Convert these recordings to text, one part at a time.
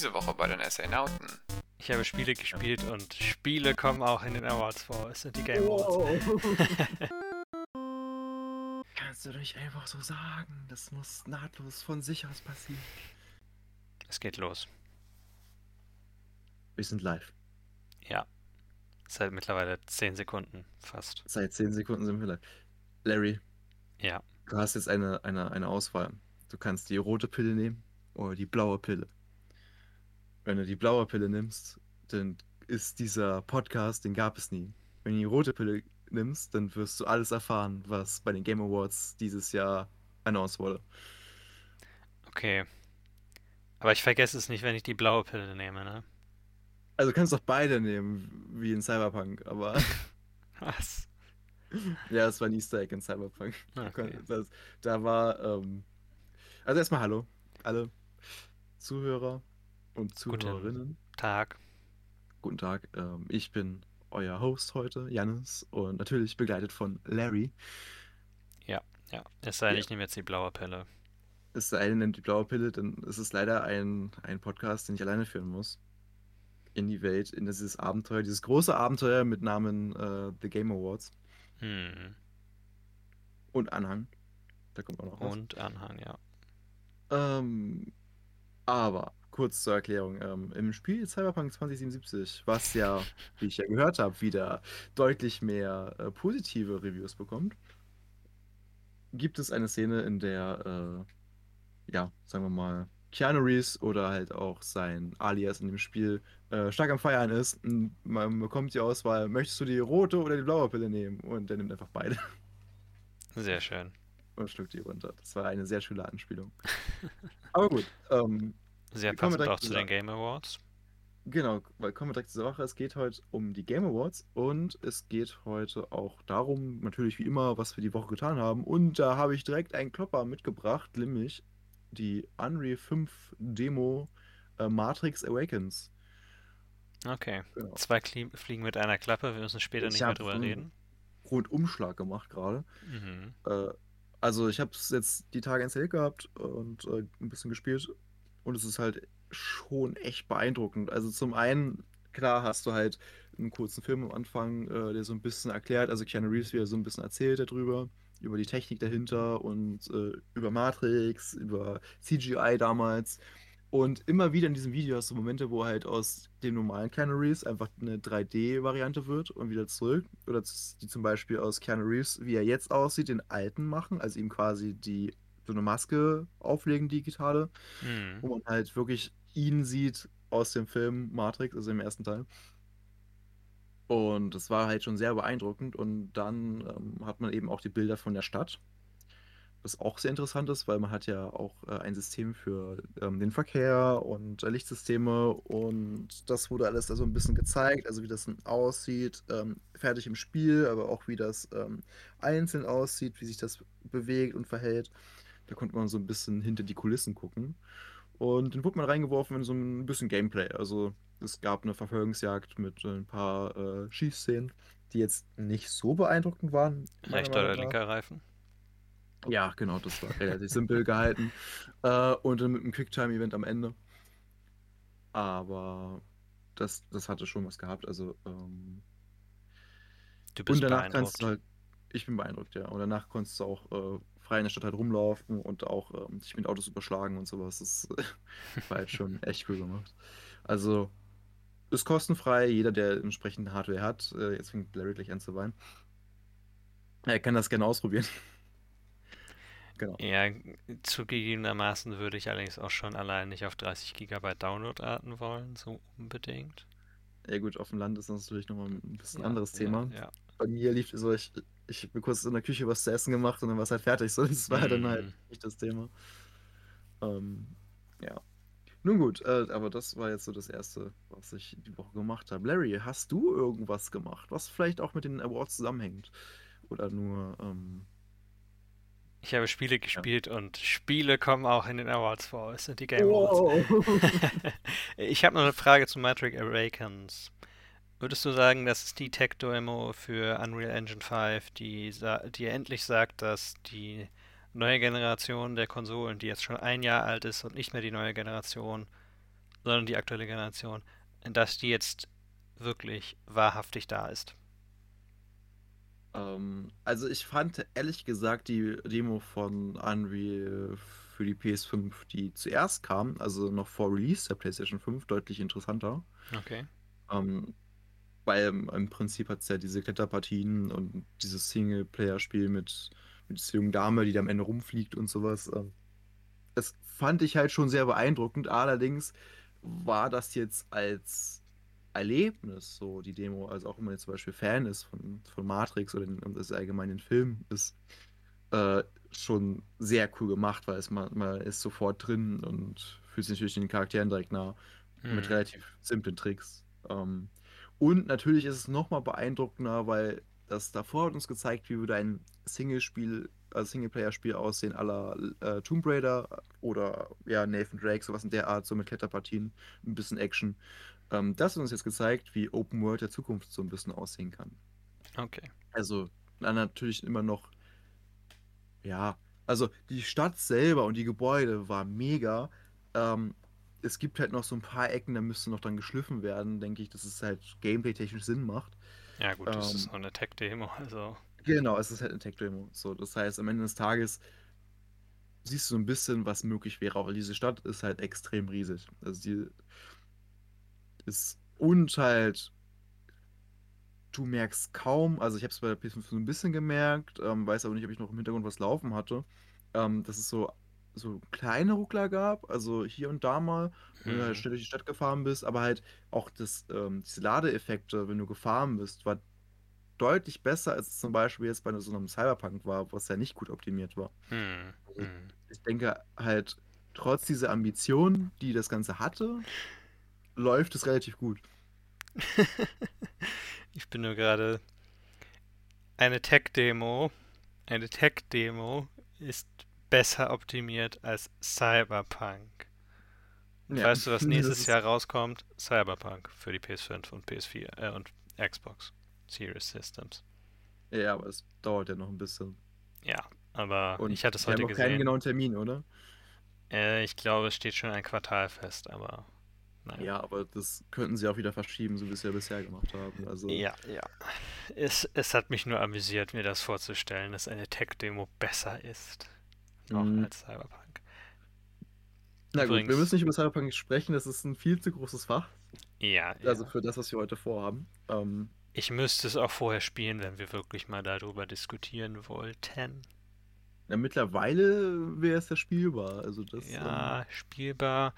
diese Woche bei den Assainauten? Ich habe Spiele gespielt und Spiele kommen auch in den Awards vor. Es sind die Game Awards. Kannst du nicht einfach so sagen? Das muss nahtlos von sich aus passieren. es geht los. Wir sind live. Ja. Seit mittlerweile 10 Sekunden fast. Seit 10 Sekunden sind wir live. Larry, Ja. du hast jetzt eine, eine, eine Auswahl. Du kannst die rote Pille nehmen oder die blaue Pille. Wenn du die blaue Pille nimmst, dann ist dieser Podcast, den gab es nie. Wenn du die rote Pille nimmst, dann wirst du alles erfahren, was bei den Game Awards dieses Jahr announced wurde. Okay. Aber ich vergesse es nicht, wenn ich die blaue Pille nehme, ne? Also du kannst doch beide nehmen, wie in Cyberpunk, aber Was? ja, es war ein Easter Egg in Cyberpunk. Okay. Das, da war, ähm, also erstmal hallo, alle Zuhörer und Zuhörerinnen. Tag. Guten Tag, ähm, ich bin euer Host heute, Jannis, und natürlich begleitet von Larry. Ja. Es sei denn, Ja. ich nehme jetzt die blaue Pille. Es sei denn, nimmt die blaue Pille, dann ist es leider ein, ein Podcast, den ich alleine führen muss. In die Welt, in dieses Abenteuer, dieses große Abenteuer mit Namen äh, The Game Awards Hm. und Anhang. Da kommt auch noch was. Und Anhang, ja. Ähm, aber kurz zur Erklärung. Ähm, Im Spiel Cyberpunk 2077, was ja, wie ich ja gehört habe, wieder deutlich mehr äh, positive Reviews bekommt, gibt es eine Szene, in der, äh, ja, sagen wir mal, Keanu Reeves oder halt auch sein Alias in dem Spiel äh, stark am Feiern ist. Und man bekommt die Auswahl, möchtest du die rote oder die blaue Pille nehmen? Und der nimmt einfach beide Sehr schön. und schluckt die runter. Das war eine sehr schöne Anspielung. Aber gut, ähm, Sehr passend auch zu den Game Awards. Genau, weil kommen wir direkt zur Sache. Es geht heute um die Game Awards und es geht heute auch darum, natürlich wie immer, was wir die Woche getan haben. Und da habe ich direkt einen Klopper mitgebracht, nämlich die Unreal 5 Demo äh, Matrix Awakens. Okay. Genau. Zwei Klie Fliegen mit einer Klappe. Wir müssen später Ich nicht mehr drüber einen reden. Rundumschlag gemacht gerade. Mhm. Äh, also ich habe es jetzt die Tage installiert gehabt und äh, ein bisschen gespielt und es ist halt schon echt beeindruckend. Also zum einen, klar hast du halt einen kurzen Film am Anfang, äh, der so ein bisschen erklärt, also Keanu Reeves wieder so ein bisschen erzählt darüber, über die Technik dahinter und äh, über Matrix, über CGI damals. Und immer wieder in diesem Video hast du Momente, wo halt aus dem normalen Keanu Reeves einfach eine 3D-Variante wird und wieder zurück. Oder die zum Beispiel aus Keanu Reeves, wie er jetzt aussieht, den alten machen, also ihm quasi die so eine Maske auflegen, digitale, Mhm. wo man halt wirklich ihn sieht aus dem Film Matrix, also im ersten Teil. Und das war halt schon sehr beeindruckend. Und dann ähm, hat man eben auch die Bilder von der Stadt. Was auch sehr interessant ist, weil man hat ja auch äh, ein System für ähm, den Verkehr und äh, Lichtsysteme und das wurde alles da so ein bisschen gezeigt, also wie das dann aussieht, ähm, fertig im Spiel, aber auch wie das ähm, einzeln aussieht, wie sich das bewegt und verhält. Da konnte man so ein bisschen hinter die Kulissen gucken. Und dann wurde man reingeworfen in so ein bisschen Gameplay. Also es gab eine Verfolgungsjagd mit ein paar äh, Schießszenen, die jetzt nicht so beeindruckend waren. Rechter oder linker Reifen? Ja, genau, das war relativ simpel gehalten. Äh, und dann mit einem Quicktime-Event am Ende. Aber das, das hatte schon was gehabt. Also, ähm, Du bist und danach kannst beeindruckt. du halt, ich bin beeindruckt, ja. Und danach konntest du auch äh, frei in der Stadt halt rumlaufen und auch ähm, dich mit Autos überschlagen und sowas. Das war halt schon echt cool gemacht. Also, ist kostenfrei. Jeder, der entsprechende Hardware hat, äh, jetzt fängt Larry gleich an zu weinen. Er kann das gerne ausprobieren. genau. Ja, zugegebenermaßen würde ich allerdings auch schon allein nicht auf 30 GB Download-Arten wollen, so unbedingt. Ja gut, auf dem Land ist das natürlich nochmal ein bisschen Ja, anderes ja, Thema. Ja. Bei mir lief so, ich, ich habe kurz in der Küche was zu essen gemacht und dann war es halt fertig. So, das war dann halt Mhm. nicht das Thema. Ähm, ja. Nun gut, äh, aber das war jetzt so das Erste, was ich die Woche gemacht habe. Larry, hast du irgendwas gemacht, was vielleicht auch mit den Awards zusammenhängt? Oder nur, ähm, Ich habe Spiele gespielt und Spiele kommen auch in den Awards vor. Es sind die Game Awards. Ich habe noch eine Frage zu Matrix Awakens. Würdest du sagen, das ist die Tech-Demo für Unreal Engine 5, die, die endlich sagt, dass die neue Generation der Konsolen, die jetzt schon ein Jahr alt ist und nicht mehr die neue Generation, sondern die aktuelle Generation, dass die jetzt wirklich wahrhaftig da ist. Ähm, also ich fand ehrlich gesagt die Demo von Unreal für die PS5, die zuerst kam, also noch vor Release der PlayStation 5, deutlich interessanter. Okay. Ähm, weil im Prinzip hat es ja diese Kletterpartien und dieses Singleplayer-Spiel mit, mit dieser jungen Dame, die da am Ende rumfliegt und sowas. Ähm, das fand ich halt schon sehr beeindruckend. Allerdings war das jetzt als Erlebnis, so die Demo, also auch wenn man jetzt zum Beispiel Fan ist von, von Matrix oder den, das allgemein den Film, ist äh, schon sehr cool gemacht, weil es man, man ist sofort drin und fühlt sich natürlich den Charakteren direkt nah hm. mit relativ simplen Tricks. Ähm, und natürlich ist es nochmal beeindruckender, weil das davor hat uns gezeigt, wie würde ein Single-Spiel, also Singleplayer-Spiel aussehen, aller äh, Tomb Raider oder ja, Nathan Drake, sowas in der Art, so mit Kletterpartien, ein bisschen Action. Ähm, das hat uns jetzt gezeigt, wie Open World der Zukunft so ein bisschen aussehen kann. Okay. Also, dann natürlich immer noch, ja, also die Stadt selber und die Gebäude war mega. Ähm, es gibt halt noch so ein paar Ecken, da müsste noch dann geschliffen werden, denke ich, dass es halt gameplay-technisch Sinn macht. Ja, gut, das ähm, ist noch eine Tech-Demo, also. Genau, es ist halt eine Tech-Demo. So, das heißt, am Ende des Tages siehst du so ein bisschen, was möglich wäre, weil diese Stadt ist halt extrem riesig. Also die ist und halt du merkst kaum, also ich habe es bei der PS5 so ein bisschen gemerkt, ähm, weiß aber nicht, ob ich noch im Hintergrund was laufen hatte, ähm, dass es so, so kleine Ruckler gab, also hier und da mal, wenn du halt Mhm. schnell durch die Stadt gefahren bist, aber halt auch das, ähm, diese Ladeeffekte, wenn du gefahren bist, war deutlich besser, als es zum Beispiel jetzt bei so einem Cyberpunk war, was ja nicht gut optimiert war. Hm. Also Hm. ich denke halt, trotz dieser Ambition, die das Ganze hatte, läuft es relativ gut. Ich bin nur gerade. Eine Tech-Demo. Eine Tech-Demo ist besser optimiert als Cyberpunk. Ja, weißt du, was nächstes. Jahr rauskommt? Cyberpunk für die PS5 und PS4 äh, und Xbox Series Systems. Ja, aber es dauert ja noch ein bisschen. Ja, aber Und ich hatte es wir haben heute noch keinen gesehen. genauen Termin, oder? Äh, ich glaube, es steht schon ein Quartal fest, aber naja. Ja, aber das könnten sie auch wieder verschieben, so wie sie es ja bisher gemacht haben. Also, Ja, ja. Es, es hat mich nur amüsiert, mir das vorzustellen, dass eine Tech-Demo besser ist. Noch mh. als Cyberpunk. na gut, wir Übrigens, müssen nicht über Cyberpunk sprechen, das ist ein viel zu großes Fach. ja, Also ja. für das, was wir heute vorhaben. Ähm, Ich müsste es auch vorher spielen, wenn wir wirklich mal darüber diskutieren wollten. ja, mittlerweile wäre es ja spielbar. Also das, ähm, Ja, spielbar.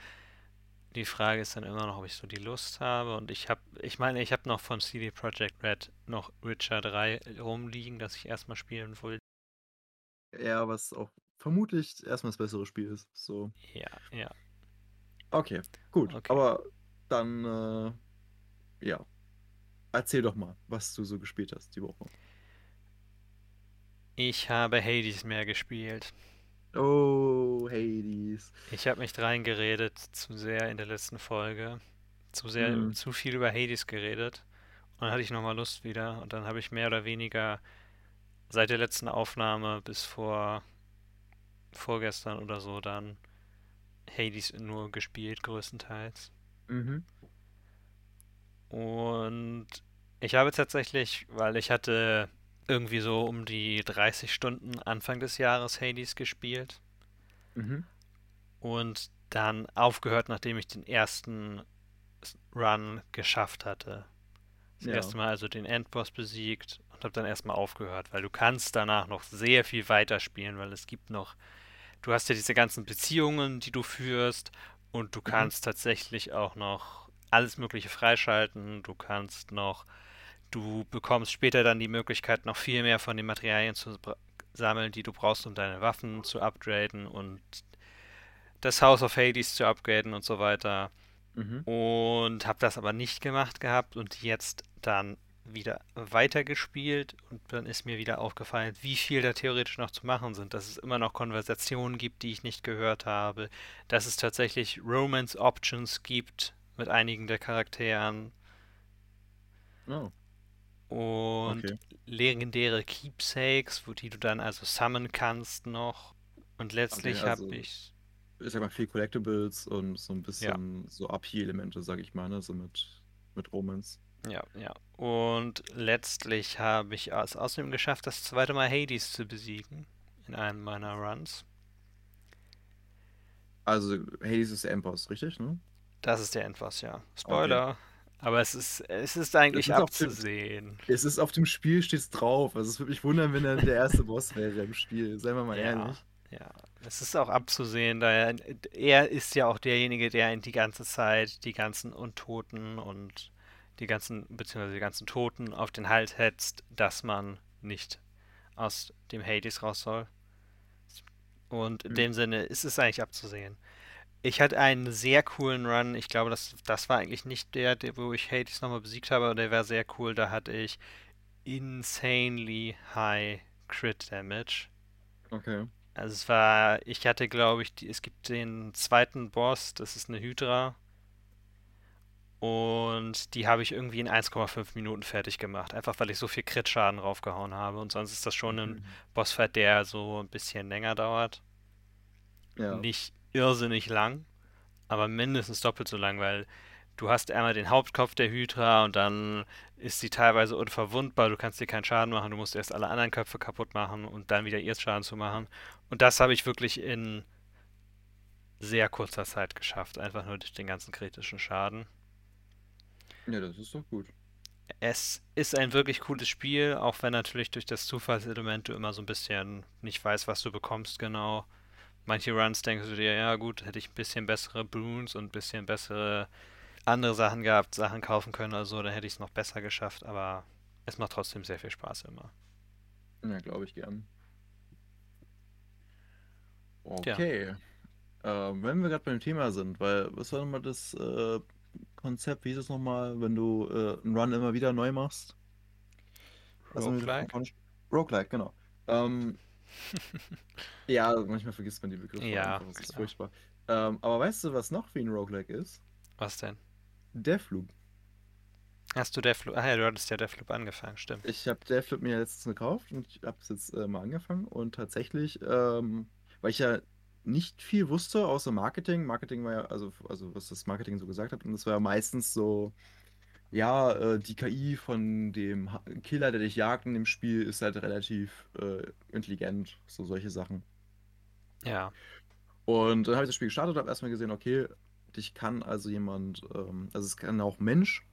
Die Frage ist dann immer noch, ob ich so die Lust habe. Und ich habe, ich meine, ich habe noch von CD Projekt Red noch Witcher 3 rumliegen, das ich erstmal spielen wollte. eher was auch vermutlich erstmal das bessere Spiel ist. So. Ja, ja, Okay, gut. okay. Aber dann, äh, ja. Erzähl doch mal, was du so gespielt hast die Woche. Ich habe Hades mehr gespielt. Oh, Hades. Ich habe mich reingeredet zu sehr in der letzten Folge. Zu sehr, Hm. zu viel über Hades geredet. Und dann hatte ich nochmal Lust wieder. Und dann habe ich mehr oder weniger seit der letzten Aufnahme bis vor vorgestern oder so dann Hades nur gespielt, größtenteils. Mhm. Und ich habe tatsächlich, weil ich hatte irgendwie so um die 30 Stunden Anfang des Jahres Hades gespielt Mhm. und dann aufgehört, nachdem ich den ersten Run geschafft hatte. Das Ja. erste Mal also den Endboss besiegt und habe dann erstmal aufgehört, weil du kannst danach noch sehr viel weiterspielen, weil es gibt noch, du hast ja diese ganzen Beziehungen, die du führst und du Mhm. kannst tatsächlich auch noch alles Mögliche freischalten. Du kannst noch, du bekommst später dann die Möglichkeit, noch viel mehr von den Materialien zu sammeln, die du brauchst, um deine Waffen zu upgraden und das House of Hades zu upgraden und so weiter. Mhm. Und habe das aber nicht gemacht gehabt und jetzt dann wieder weitergespielt und dann ist mir wieder aufgefallen, wie viel da theoretisch noch zu machen sind, dass es immer noch Konversationen gibt, die ich nicht gehört habe, dass es tatsächlich Romance Options gibt mit einigen der Charakteren Oh, und okay. legendäre Keepsakes, wo die du dann also summonen kannst noch. Und Okay, letztlich also habe ich ich sag mal, viel Collectibles und so ein bisschen so AP-Elemente, sag ich mal, ne? So mit, mit Romans. Ja, ja. Und letztlich habe ich es außerdem geschafft, das zweite Mal Hades zu besiegen in einem meiner Runs. Also Hades ist der Endboss, richtig, ne? Das ist der Endboss, ja. Spoiler. Aber es ist, es ist eigentlich ist auf dem- abzusehen. Es ist auf dem Spiel steht's drauf. Also es würde mich wundern, wenn er der erste Boss wäre im Spiel. Seien wir mal Ja, ehrlich. ja. Es ist auch abzusehen, da er, er ist ja auch derjenige, der die ganze Zeit die ganzen Untoten und die ganzen, beziehungsweise die ganzen Toten auf den Hals hetzt, dass man nicht aus dem Hades raus soll. Und in Mhm. dem Sinne ist es eigentlich abzusehen. Ich hatte einen sehr coolen Run. Ich glaube, das, das war eigentlich nicht der, der, wo ich Hades nochmal besiegt habe, aber der war sehr cool. Da hatte ich insanely high Crit Damage. Okay. Also es war, ich hatte glaube ich, die, es gibt den zweiten Boss, das ist eine Hydra. Und die habe ich irgendwie in 1,5 Minuten fertig gemacht. Einfach weil ich so viel Crit-Schaden draufgehauen habe. Und sonst ist das schon ein Mhm. Bossfight, der so ein bisschen länger dauert. Ja. Nicht irrsinnig lang, aber mindestens doppelt so lang, weil du hast einmal den Hauptkopf der Hydra und dann ist sie teilweise unverwundbar, du kannst dir keinen Schaden machen, du musst erst alle anderen Köpfe kaputt machen und dann wieder ihr Schaden zu machen. Und das habe ich wirklich in sehr kurzer Zeit geschafft, einfach nur durch den ganzen kritischen Schaden. Ja, das ist doch gut. Es ist ein wirklich cooles Spiel, auch wenn natürlich durch das Zufallselement du immer so ein bisschen nicht weißt, was du bekommst genau. Manche Runs denkst du dir, ja gut, hätte ich ein bisschen bessere Boons und ein bisschen bessere andere Sachen gehabt, Sachen kaufen können oder so, dann hätte ich es noch besser geschafft, aber es macht trotzdem sehr viel Spaß immer. Ja, glaube ich gern. Okay. Ähm, wenn wir gerade beim Thema sind, weil was war nochmal das äh, Konzept, wie hieß es nochmal, wenn du äh, einen Run immer wieder neu machst? Also Roguelike? Roguelike, genau. Ähm, ja, manchmal vergisst man die Begriffe Ja, einfach, das ist furchtbar. Ähm, aber weißt du, was noch wie ein Roguelike ist? Was denn? Deathloop. Hast du Deathloop? Ach ja, du hattest ja Deathloop angefangen, stimmt. Ich habe Deathloop mir letztens gekauft und ich habe es jetzt äh, mal angefangen und tatsächlich, ähm, weil ich ja nicht viel wusste außer Marketing. Marketing war ja, also, also was das Marketing so gesagt hat, und das war ja meistens so, ja, äh, die KI von dem Killer, der dich jagt in dem Spiel, ist halt relativ äh, intelligent, so solche Sachen. Ja, Und dann habe ich das Spiel gestartet und habe erstmal gesehen, okay, dich kann also jemand, ähm, also es kann auch Mensch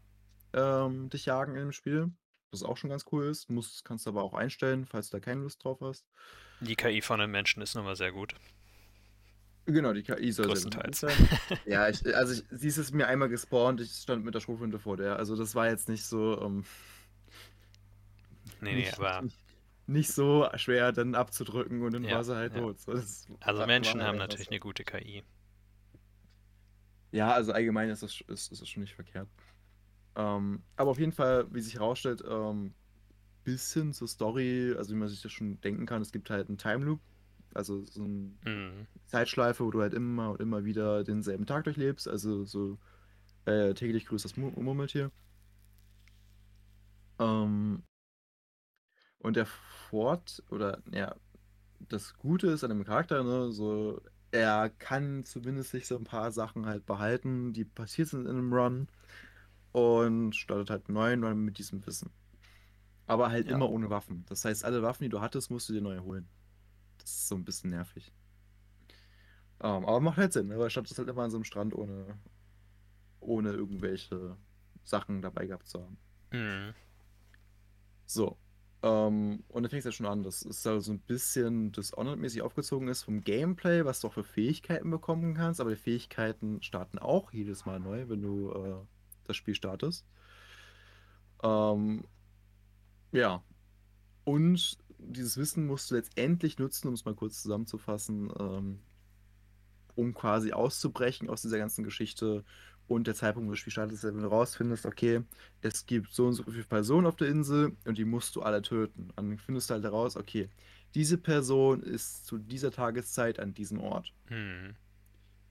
ähm, dich jagen in dem Spiel, was auch schon ganz cool ist. Musst, kannst du aber auch einstellen, falls du da keine Lust drauf hast. die KI von den Menschen ist nun mal sehr gut. Genau, die KI soll Größtenteils. sein. Ja, ich, also ich, sie ist es mir einmal gespawnt, ich stand mit der Schrotflinte vor der. Also das war jetzt nicht so, ähm, Nee, nee, nicht, aber nicht, nicht so schwer dann abzudrücken und dann Ja, war sie halt ja. tot. So, also Menschen haben einfach natürlich eine gute KI. Ja, also allgemein ist das, ist, ist das schon nicht verkehrt. Ähm, aber auf jeden Fall, wie sich herausstellt, ähm, bisschen zur Story, also wie man sich das schon denken kann, es gibt halt einen Time Loop, also so eine Mhm. Zeitschleife, wo du halt immer und immer wieder denselben Tag durchlebst, also so äh, täglich grüßt das Mu- Murmeltier. Ähm, und der Fort, oder ja, das Gute ist an dem Charakter, ne, so, er kann zumindest sich so ein paar Sachen halt behalten, die passiert sind in einem Run und startet halt einen neuen Run mit diesem Wissen. Aber halt Ja. immer ohne Waffen. Das heißt, alle Waffen, die du hattest, musst du dir neu holen. Das ist so ein bisschen nervig. Ähm, aber macht halt Sinn, ne? weil er startet halt immer an so einem Strand ohne, ohne irgendwelche Sachen dabei gehabt zu haben. Mhm. So. Ähm, und dann fängt es ja schon an, dass es da so ein bisschen Dishonored-mäßig aufgezogen ist vom Gameplay, was du auch für Fähigkeiten bekommen kannst, aber die Fähigkeiten starten auch jedes Mal neu, wenn du äh, das Spiel startest. Ähm, ja. Und dieses Wissen musst du letztendlich nutzen, um es mal kurz zusammenzufassen, ähm, um quasi auszubrechen aus dieser ganzen Geschichte. Und der Zeitpunkt, wo das Spiel startet, ist, ja, wenn du rausfindest, okay, es gibt so und so viele Personen auf der Insel und die musst du alle töten. Dann findest du halt heraus, okay, diese Person ist zu dieser Tageszeit an diesem Ort. Mhm.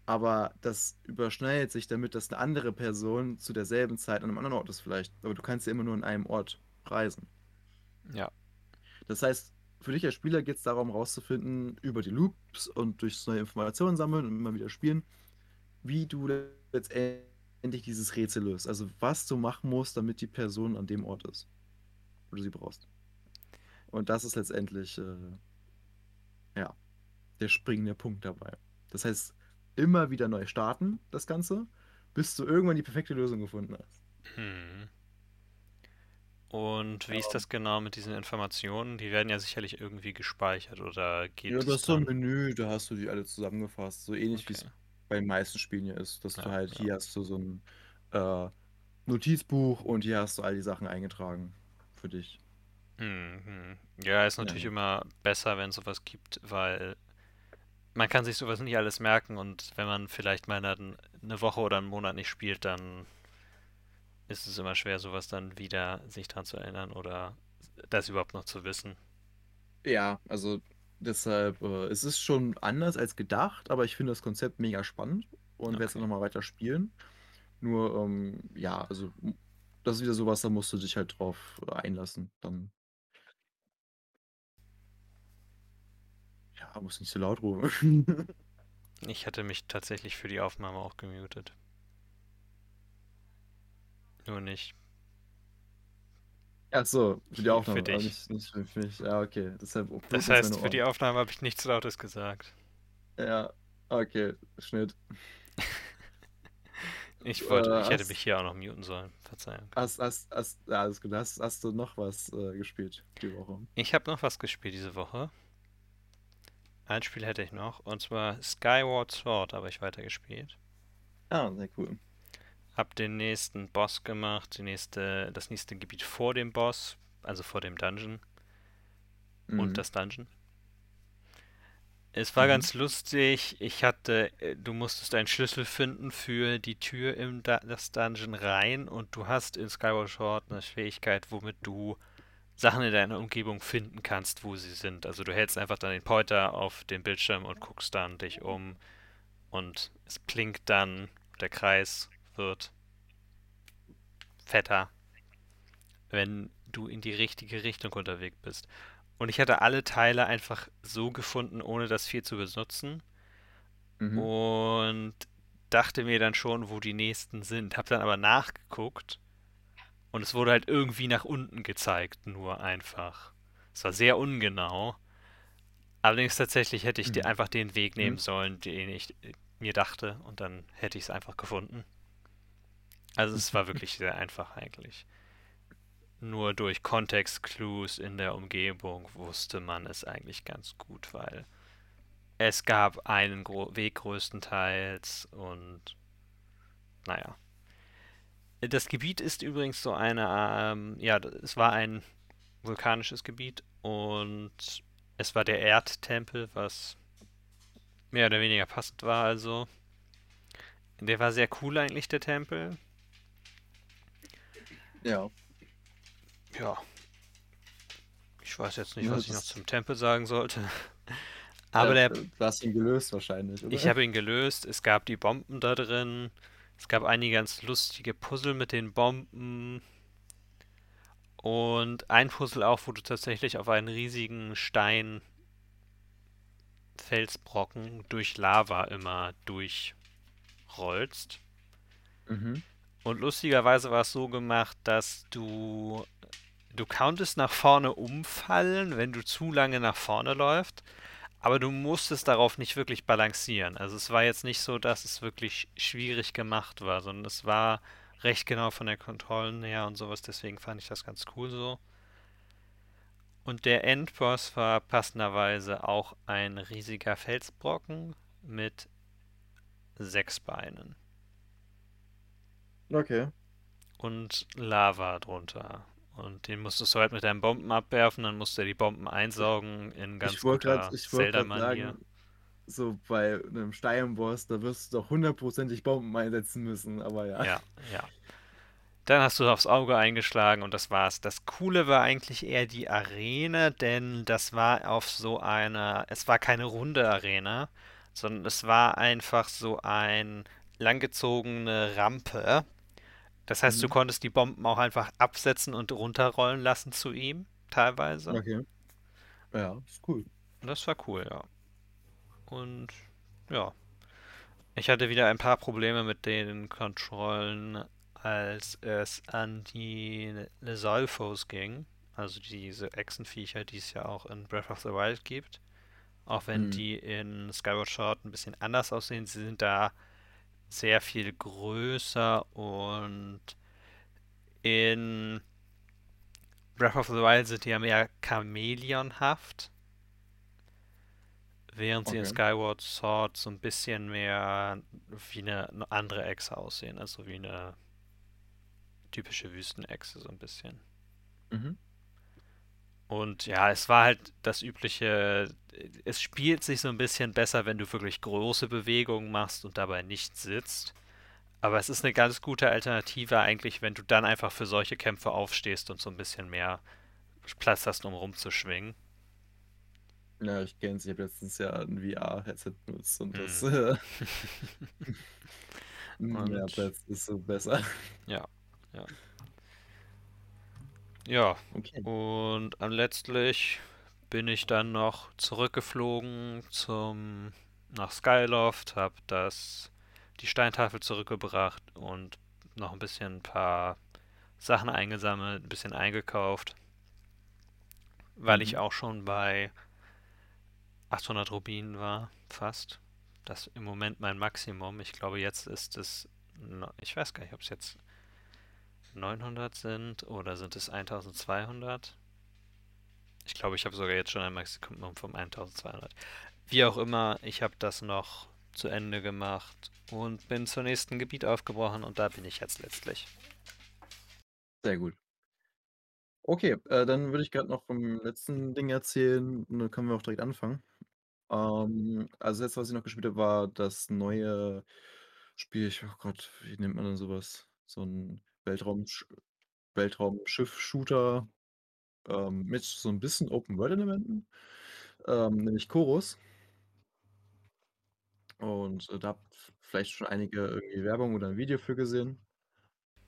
Aber das überschneidet sich damit, dass eine andere Person zu derselben Zeit an einem anderen Ort ist vielleicht. Aber du kannst ja immer nur an einem Ort reisen. Ja. Das heißt, für dich als Spieler geht es darum, rauszufinden, über die Loops und durch neue Informationen sammeln und immer wieder spielen, wie du letztendlich dieses Rätsel löst. Also was du machen musst, damit die Person an dem Ort ist, wo du sie brauchst. Und das ist letztendlich äh, ja, der springende Punkt dabei. Das heißt, immer wieder neu starten, das Ganze, bis du irgendwann die perfekte Lösung gefunden hast. Hm. Und wie ja. ist das genau mit diesen Informationen? Die werden ja sicherlich irgendwie gespeichert oder geht Ja, das ist so ein Menü, da hast du die alle zusammengefasst. So ähnlich okay. wie es bei den meisten Spielen hier ist, dass ja, du halt, ja. hier hast du so ein äh, Notizbuch und hier hast du all die Sachen eingetragen für dich. Mhm. Ja, ist natürlich immer besser, wenn es sowas gibt, weil man kann sich sowas nicht alles merken und wenn man vielleicht mal eine Woche oder einen Monat nicht spielt, dann ist es immer schwer, sowas dann wieder sich dran zu erinnern oder das überhaupt noch zu wissen. Ja, also deshalb, äh, es ist schon anders als gedacht, aber ich finde das Konzept mega spannend und werde es dann nochmal weiter spielen. Nur, ähm, ja, also das ist wieder sowas, da musst du dich halt drauf einlassen. Dann Ja, muss nicht so laut rufen. ich hatte mich tatsächlich für die Aufnahme auch gemutet. Nur nicht. Ach so, für die Aufnahme. Für dich. Nicht, nicht für mich. Ja, okay. Deshalb das heißt, für die Aufnahme habe ich nichts Lautes gesagt. Ja, okay. Schnitt. ich wollte, äh, ich hätte mich hier auch noch muten sollen. Verzeihung. Hast, hast, hast, ja, alles gut. Hast, hast du noch was äh, gespielt die Woche? Ich habe noch was gespielt diese Woche. Ein Spiel hätte ich noch, und zwar Skyward Sword habe ich weitergespielt. Ah, sehr cool. Hab den nächsten Boss gemacht, die nächste, das nächste Gebiet vor dem Boss, also vor dem Dungeon. Mhm. Und das Dungeon. Es war mhm. ganz lustig. Ich hatte, äh, du musstest einen Schlüssel finden für die Tür in das Dungeon rein und du hast in Skyward Sword eine Fähigkeit, womit du Sachen in deiner Umgebung finden kannst, wo sie sind. Also du hältst einfach dann den Pointer auf den Bildschirm und guckst dann dich um und es blinkt dann, der Kreis wird fetter, wenn du in die richtige Richtung unterwegs bist. Und ich hatte alle Teile einfach so gefunden, ohne das viel zu benutzen. Mhm. Und dachte mir dann schon, wo die nächsten sind. Hab dann aber nachgeguckt und es wurde halt irgendwie nach unten gezeigt, nur einfach. Es war sehr ungenau. Allerdings tatsächlich hätte ich mhm. einfach den Weg nehmen mhm. sollen, den ich mir dachte, und dann hätte ich es einfach gefunden. Also es war wirklich sehr einfach eigentlich. Nur durch Kontextclues in der Umgebung wusste man es eigentlich ganz gut, weil es gab einen Gro Weg größtenteils und naja. Das Gebiet ist übrigens so eine, ähm, ja, es war ein vulkanisches Gebiet und es war der Erdtempel, was mehr oder weniger passend war, also. Der war sehr cool eigentlich, der Tempel. Ja. Ja. Ich weiß jetzt nicht, ja, was ich noch zum Tempel sagen sollte. Aber ja, der. Du hast ihn gelöst wahrscheinlich, oder? Ich habe ihn gelöst. Es gab die Bomben da drin. Es gab einige ganz lustige Puzzle mit den Bomben. Und ein Puzzle auch, wo du tatsächlich auf einen riesigen Stein Felsbrocken durch Lava immer durchrollst. Mhm. Und lustigerweise war es so gemacht, dass du du konntest nach vorne umfallen, wenn du zu lange nach vorne läufst, aber du musstest darauf nicht wirklich balancieren. Also es war jetzt nicht so, dass es wirklich schwierig gemacht war, sondern es war recht genau von der Kontrollen her und sowas. Deswegen fand ich das ganz cool so. Und der Endboss war passenderweise auch ein riesiger Felsbrocken mit sechs Beinen. Okay. Und Lava drunter. Und den musstest du halt mit deinen Bomben abwerfen, dann musst du die Bomben einsaugen in ganz ich guter Zelda-Manier. So bei einem Steinboss, da wirst du doch hundertprozentig Bomben einsetzen müssen, aber ja. Ja, ja. Dann hast du aufs Auge eingeschlagen und das war's. Das Coole war eigentlich eher die Arena, denn das war auf so einer, es war keine runde Arena, sondern es war einfach so ein langgezogene Rampe, das heißt, mhm. du konntest die Bomben auch einfach absetzen und runterrollen lassen zu ihm, teilweise. Okay. Ja, ist cool. Das war cool, ja. Und ja, ich hatte wieder ein paar Probleme mit den Kontrollen, als es an die Lesolfos ging. Also diese Echsenviecher, die es ja auch in Breath of the Wild gibt. Auch wenn Hm. die in Skyward Sword ein bisschen anders aussehen. Sie sind da sehr viel größer und in Breath of the Wild sind die ja mehr chamäleonhaft. Während sie in Okay. Skyward Sword so ein bisschen mehr wie eine, eine andere Echse aussehen. Also wie eine typische Wüstenechse so ein bisschen. Mhm. Und ja, es war halt das übliche, es spielt sich so ein bisschen besser, wenn du wirklich große Bewegungen machst und dabei nicht sitzt. Aber es ist eine ganz gute Alternative eigentlich, wenn du dann einfach für solche Kämpfe aufstehst und so ein bisschen mehr Platz hast, um rumzuschwingen. Ja, ich kenn's. Ich habe letztens ja ein VR-Headset benutzt und das Hm. äh, Und Platz ist so besser. ja, ja. Ja, Okay. und letztlich bin ich dann noch zurückgeflogen zum nach Skyloft, habe das die Steintafel zurückgebracht und noch ein bisschen ein paar Sachen eingesammelt, ein bisschen eingekauft, weil ich Mhm. auch schon bei 800 Rubinen war, fast. Das ist im Moment mein Maximum. Ich glaube, jetzt ist es, ich weiß gar nicht, ob es jetzt 900 sind oder sind es 1200? Ich glaube, ich habe sogar jetzt schon ein Maximum von 1200. Wie auch immer, ich habe das noch zu Ende gemacht und bin zum nächsten Gebiet aufgebrochen und da bin ich jetzt letztlich. Sehr gut. Okay, äh, dann würde ich gerade noch vom letzten Ding erzählen und dann können wir auch direkt anfangen. Ähm, also das letzte, was ich noch gespielt habe, war das neue Spiel. Ich, oh Gott, wie nennt man denn sowas? So ein Weltraumsch Weltraumschiff-Shooter ähm, mit so ein bisschen Open-World-Elementen, ähm, nämlich Chorus. Und äh, da habt vielleicht schon einige irgendwie Werbung oder ein Video für gesehen.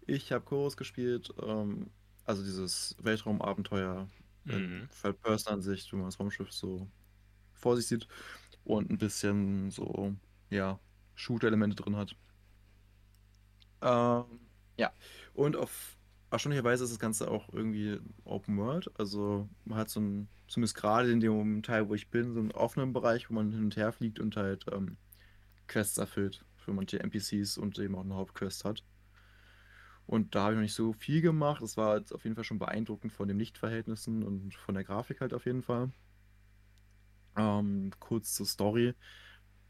Ich habe Chorus gespielt, ähm, also dieses Weltraumabenteuer in Mhm. Third-Person-Ansicht, wo man das Raumschiff so vor sich sieht und ein bisschen so, ja, Shoot-Elemente drin hat. Ähm, ja, und auf erstaunlicherweise ist das Ganze auch irgendwie Open World. Also man hat so ein, zumindest gerade in dem Teil, wo ich bin, so einen offenen Bereich, wo man hin und her fliegt und halt ähm, Quests erfüllt für manche NPCs und eben auch eine Hauptquest hat. Und da habe ich noch nicht so viel gemacht. Es war jetzt auf jeden Fall schon beeindruckend von den Lichtverhältnissen und von der Grafik halt auf jeden Fall. Ähm, kurz zur Story.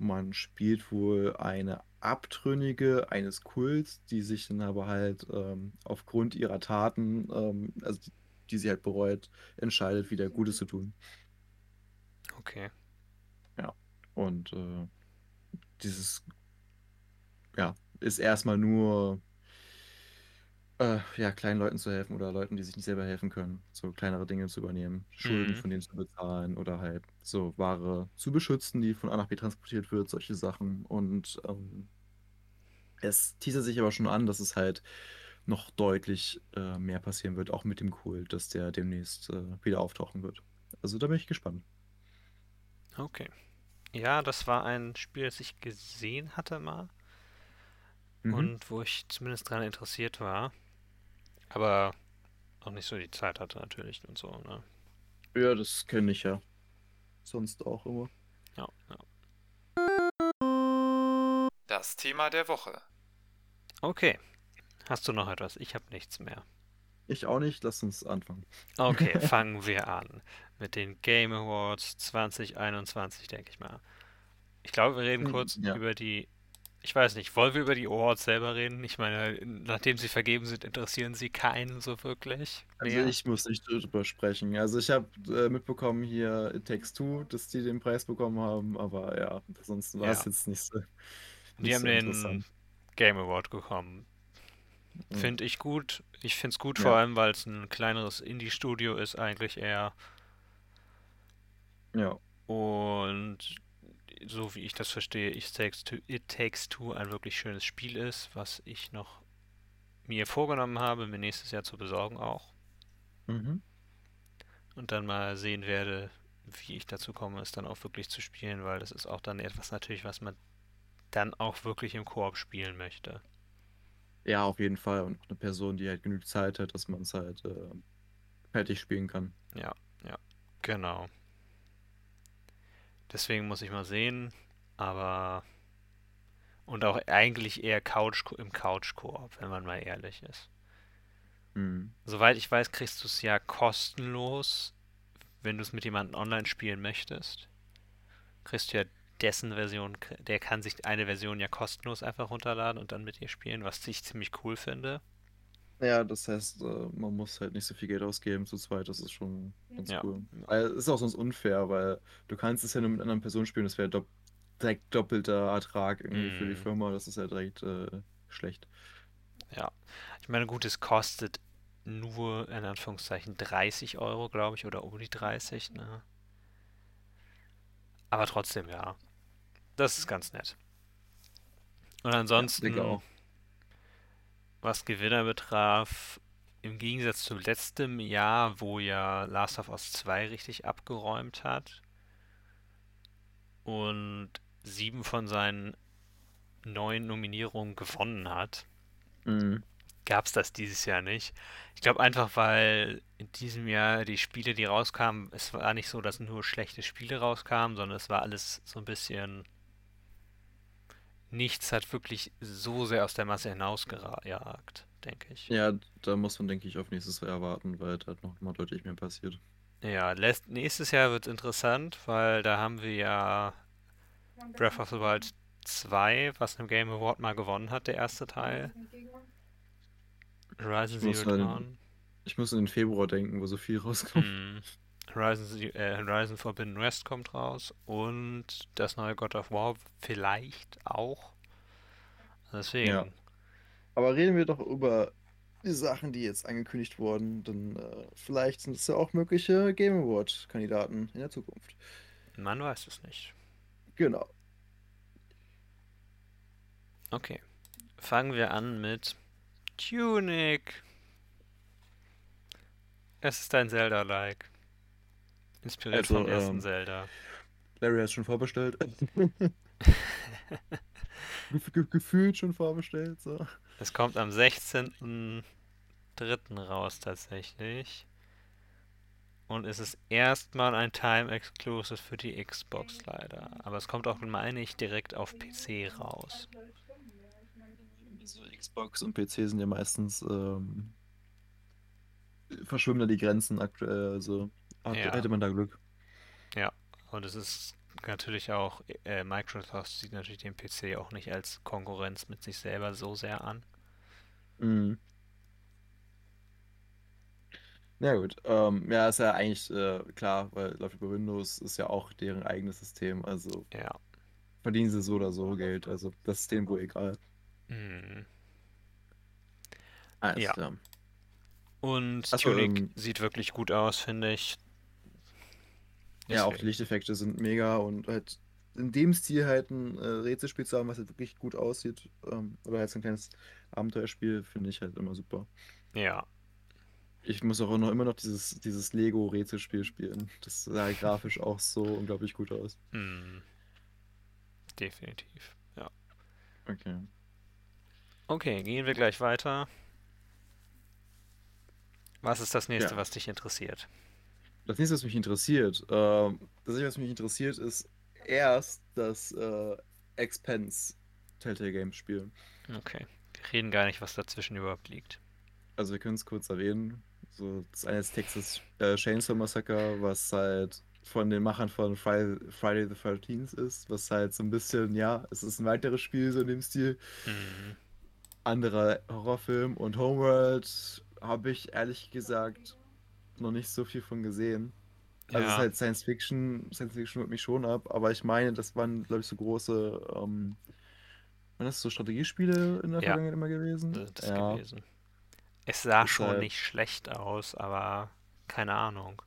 Man spielt wohl eine Abtrünnige eines Kults, die sich dann aber halt ähm, aufgrund ihrer Taten, ähm, also die, die sie halt bereut, entscheidet, wieder Gutes zu tun. Okay. Ja. Und äh, dieses, ja, ist erstmal nur äh, ja, kleinen Leuten zu helfen oder Leuten, die sich nicht selber helfen können, so kleinere Dinge zu übernehmen, Schulden Mhm. von denen zu bezahlen oder halt so Ware zu beschützen, die von A nach B transportiert wird, solche Sachen. Und ähm, es teasert sich aber schon an, dass es halt noch deutlich äh, mehr passieren wird, auch mit dem Kult, dass der demnächst äh, wieder auftauchen wird. Also da bin ich gespannt. Okay. Ja, das war ein Spiel, das ich gesehen hatte mal Mhm. und wo ich zumindest daran interessiert war, aber auch nicht so die Zeit hatte natürlich und so, ne? Ja, das kenne ich ja. Sonst auch immer. Ja, ja. Das Thema der Woche. Okay. Hast du noch etwas? Ich habe nichts mehr. Ich auch nicht, lass uns anfangen. Okay, fangen wir an mit den Game Awards 2021, denke ich mal. Ich glaube, wir reden Hm, kurz ja. über die. Ich weiß nicht, wollen wir über die Awards selber reden? Ich meine, nachdem sie vergeben sind, interessieren sie keinen so wirklich Also mehr. ich muss nicht drüber sprechen. Also ich habe äh, mitbekommen hier It Takes Two, dass die den Preis bekommen haben, aber ja, sonst war es Ja. jetzt nicht so, Die nicht haben so den. Game Award bekommen. Finde ich gut. Ich finde es gut, Ja. vor allem, weil es ein kleineres Indie-Studio ist, eigentlich eher. Ja. Und so wie ich das verstehe, It Takes Two, It Takes Two ein wirklich schönes Spiel ist, was ich noch mir vorgenommen habe, mir nächstes Jahr zu besorgen auch. Mhm. Und dann mal sehen werde, wie ich dazu komme, es dann auch wirklich zu spielen, weil das ist auch dann etwas natürlich, was man dann auch wirklich im Koop spielen möchte. Ja, auf jeden Fall. Und eine Person, die halt genug Zeit hat, dass man es halt äh, fertig spielen kann. Ja, ja, genau. Deswegen muss ich mal sehen, aber und auch eigentlich eher Couch im Couch-Koop, wenn man mal ehrlich ist. Mhm. Soweit ich weiß, kriegst du es ja kostenlos, wenn du es mit jemandem online spielen möchtest. Kriegst du ja dessen Version, der kann sich eine Version ja kostenlos einfach runterladen und dann mit dir spielen, was ich ziemlich cool finde. Ja, das heißt, äh, man muss halt nicht so viel Geld ausgeben zu zweit, das ist schon ganz Ja. cool. Es ist auch sonst unfair, weil du kannst es ja nur mit anderen Personen spielen, das wäre dopp direkt doppelter Ertrag irgendwie für die Mhm. Firma, das ist ja direkt äh, schlecht. Ja. Ich meine, gut, es kostet nur in Anführungszeichen 30 Euro, glaube ich, oder um die 30, ne? Aber trotzdem, ja. Das ist ganz nett. Und ansonsten, auch. Was Gewinner betraf, im Gegensatz zu letztem Jahr, wo ja Last of Us 2 richtig abgeräumt hat und sieben von seinen neun Nominierungen gewonnen hat, Mhm. gab es das dieses Jahr nicht. Ich glaube einfach, weil in diesem Jahr die Spiele, die rauskamen, es war nicht so, dass nur schlechte Spiele rauskamen, sondern es war alles so ein bisschen. Nichts hat wirklich so sehr aus der Masse hinausgejagt, denke ich. Ja, da muss man, denke ich, auf nächstes Jahr warten, weil da noch mal deutlich mehr passiert. Ja, nächstes Jahr wird es interessant, weil da haben wir ja Breath of the Wild 2, was im Game Award mal gewonnen hat, der erste Teil. Horizon Ich muss Zero Dawn. Ich muss in den Februar denken, wo so viel rauskommt. Mhm. Horizon, äh, Horizon Forbidden West kommt raus und das neue God of War vielleicht auch. Deswegen, Ja. Aber reden wir doch über die Sachen, die jetzt angekündigt wurden, denn äh, vielleicht sind es ja auch mögliche Game Award-Kandidaten in der Zukunft. man weiß es nicht. Genau. Okay, fangen wir an mit Tunic. Es ist ein Zelda-like. Inspiriert Also, vom ersten ähm, Zelda. Larry hat schon vorbestellt. Gef ge gefühlt schon vorbestellt, so. Es kommt am 16.03. raus tatsächlich. Und es ist erstmal ein Time Exclusive für die Xbox leider. Aber es kommt auch, meine ich, direkt auf PC raus. So Xbox und PC sind ja meistens ähm, verschwimmen da die Grenzen aktuell, also hat, Ja. hätte man da Glück. Und es ist natürlich auch, äh, Microsoft sieht natürlich den PC auch nicht als Konkurrenz mit sich selber so sehr an. Mhm. Ja gut, ähm, ja, ist ja eigentlich äh, klar, weil läuft über Windows, ist ja auch deren eigenes System, also Ja. verdienen sie so oder so Geld, also das ist denen wohl egal. Mhm. Alles Ja. klar. Und Ach Tunic ähm, sieht wirklich gut aus, finde ich. Ja, auch die. Lichteffekte sind mega und halt in dem Stil halt ein äh, Rätselspiel zu haben, was halt wirklich gut aussieht, ähm, oder halt so ein kleines Abenteuerspiel, finde ich halt immer super. Ja. Ich muss auch noch immer noch dieses, dieses Lego-Rätselspiel spielen. Das sah halt grafisch auch so unglaublich gut aus. Mhm. Definitiv. Ja. Okay. Okay, gehen wir gleich weiter. Was ist das nächste, Ja. was dich interessiert? Das nächste, was mich interessiert, ähm, das nächste, was mich interessiert, ist erst das äh, Expense Telltale Games Spiel. Okay. Wir reden gar nicht, was dazwischen überhaupt liegt. Also wir können es kurz erwähnen. So, das eine ist Texas äh, Chainsaw Massacre, was halt von den Machern von Friday, Friday the 13th ist, was halt so ein bisschen, ja, es ist ein weiteres Spiel so in dem Stil. Mhm. Anderer Horrorfilm und Homeworld habe ich ehrlich gesagt noch nicht so viel von gesehen. Also es Ja. ist halt Science Fiction, Science Fiction holt mich schon ab, aber ich meine, das waren, glaube ich, so große, ähm, waren das so Strategiespiele in der Ja. Vergangenheit immer gewesen? Das ist das ja, gewesen. Es sah Ist schon halt- nicht schlecht aus, aber keine Ahnung.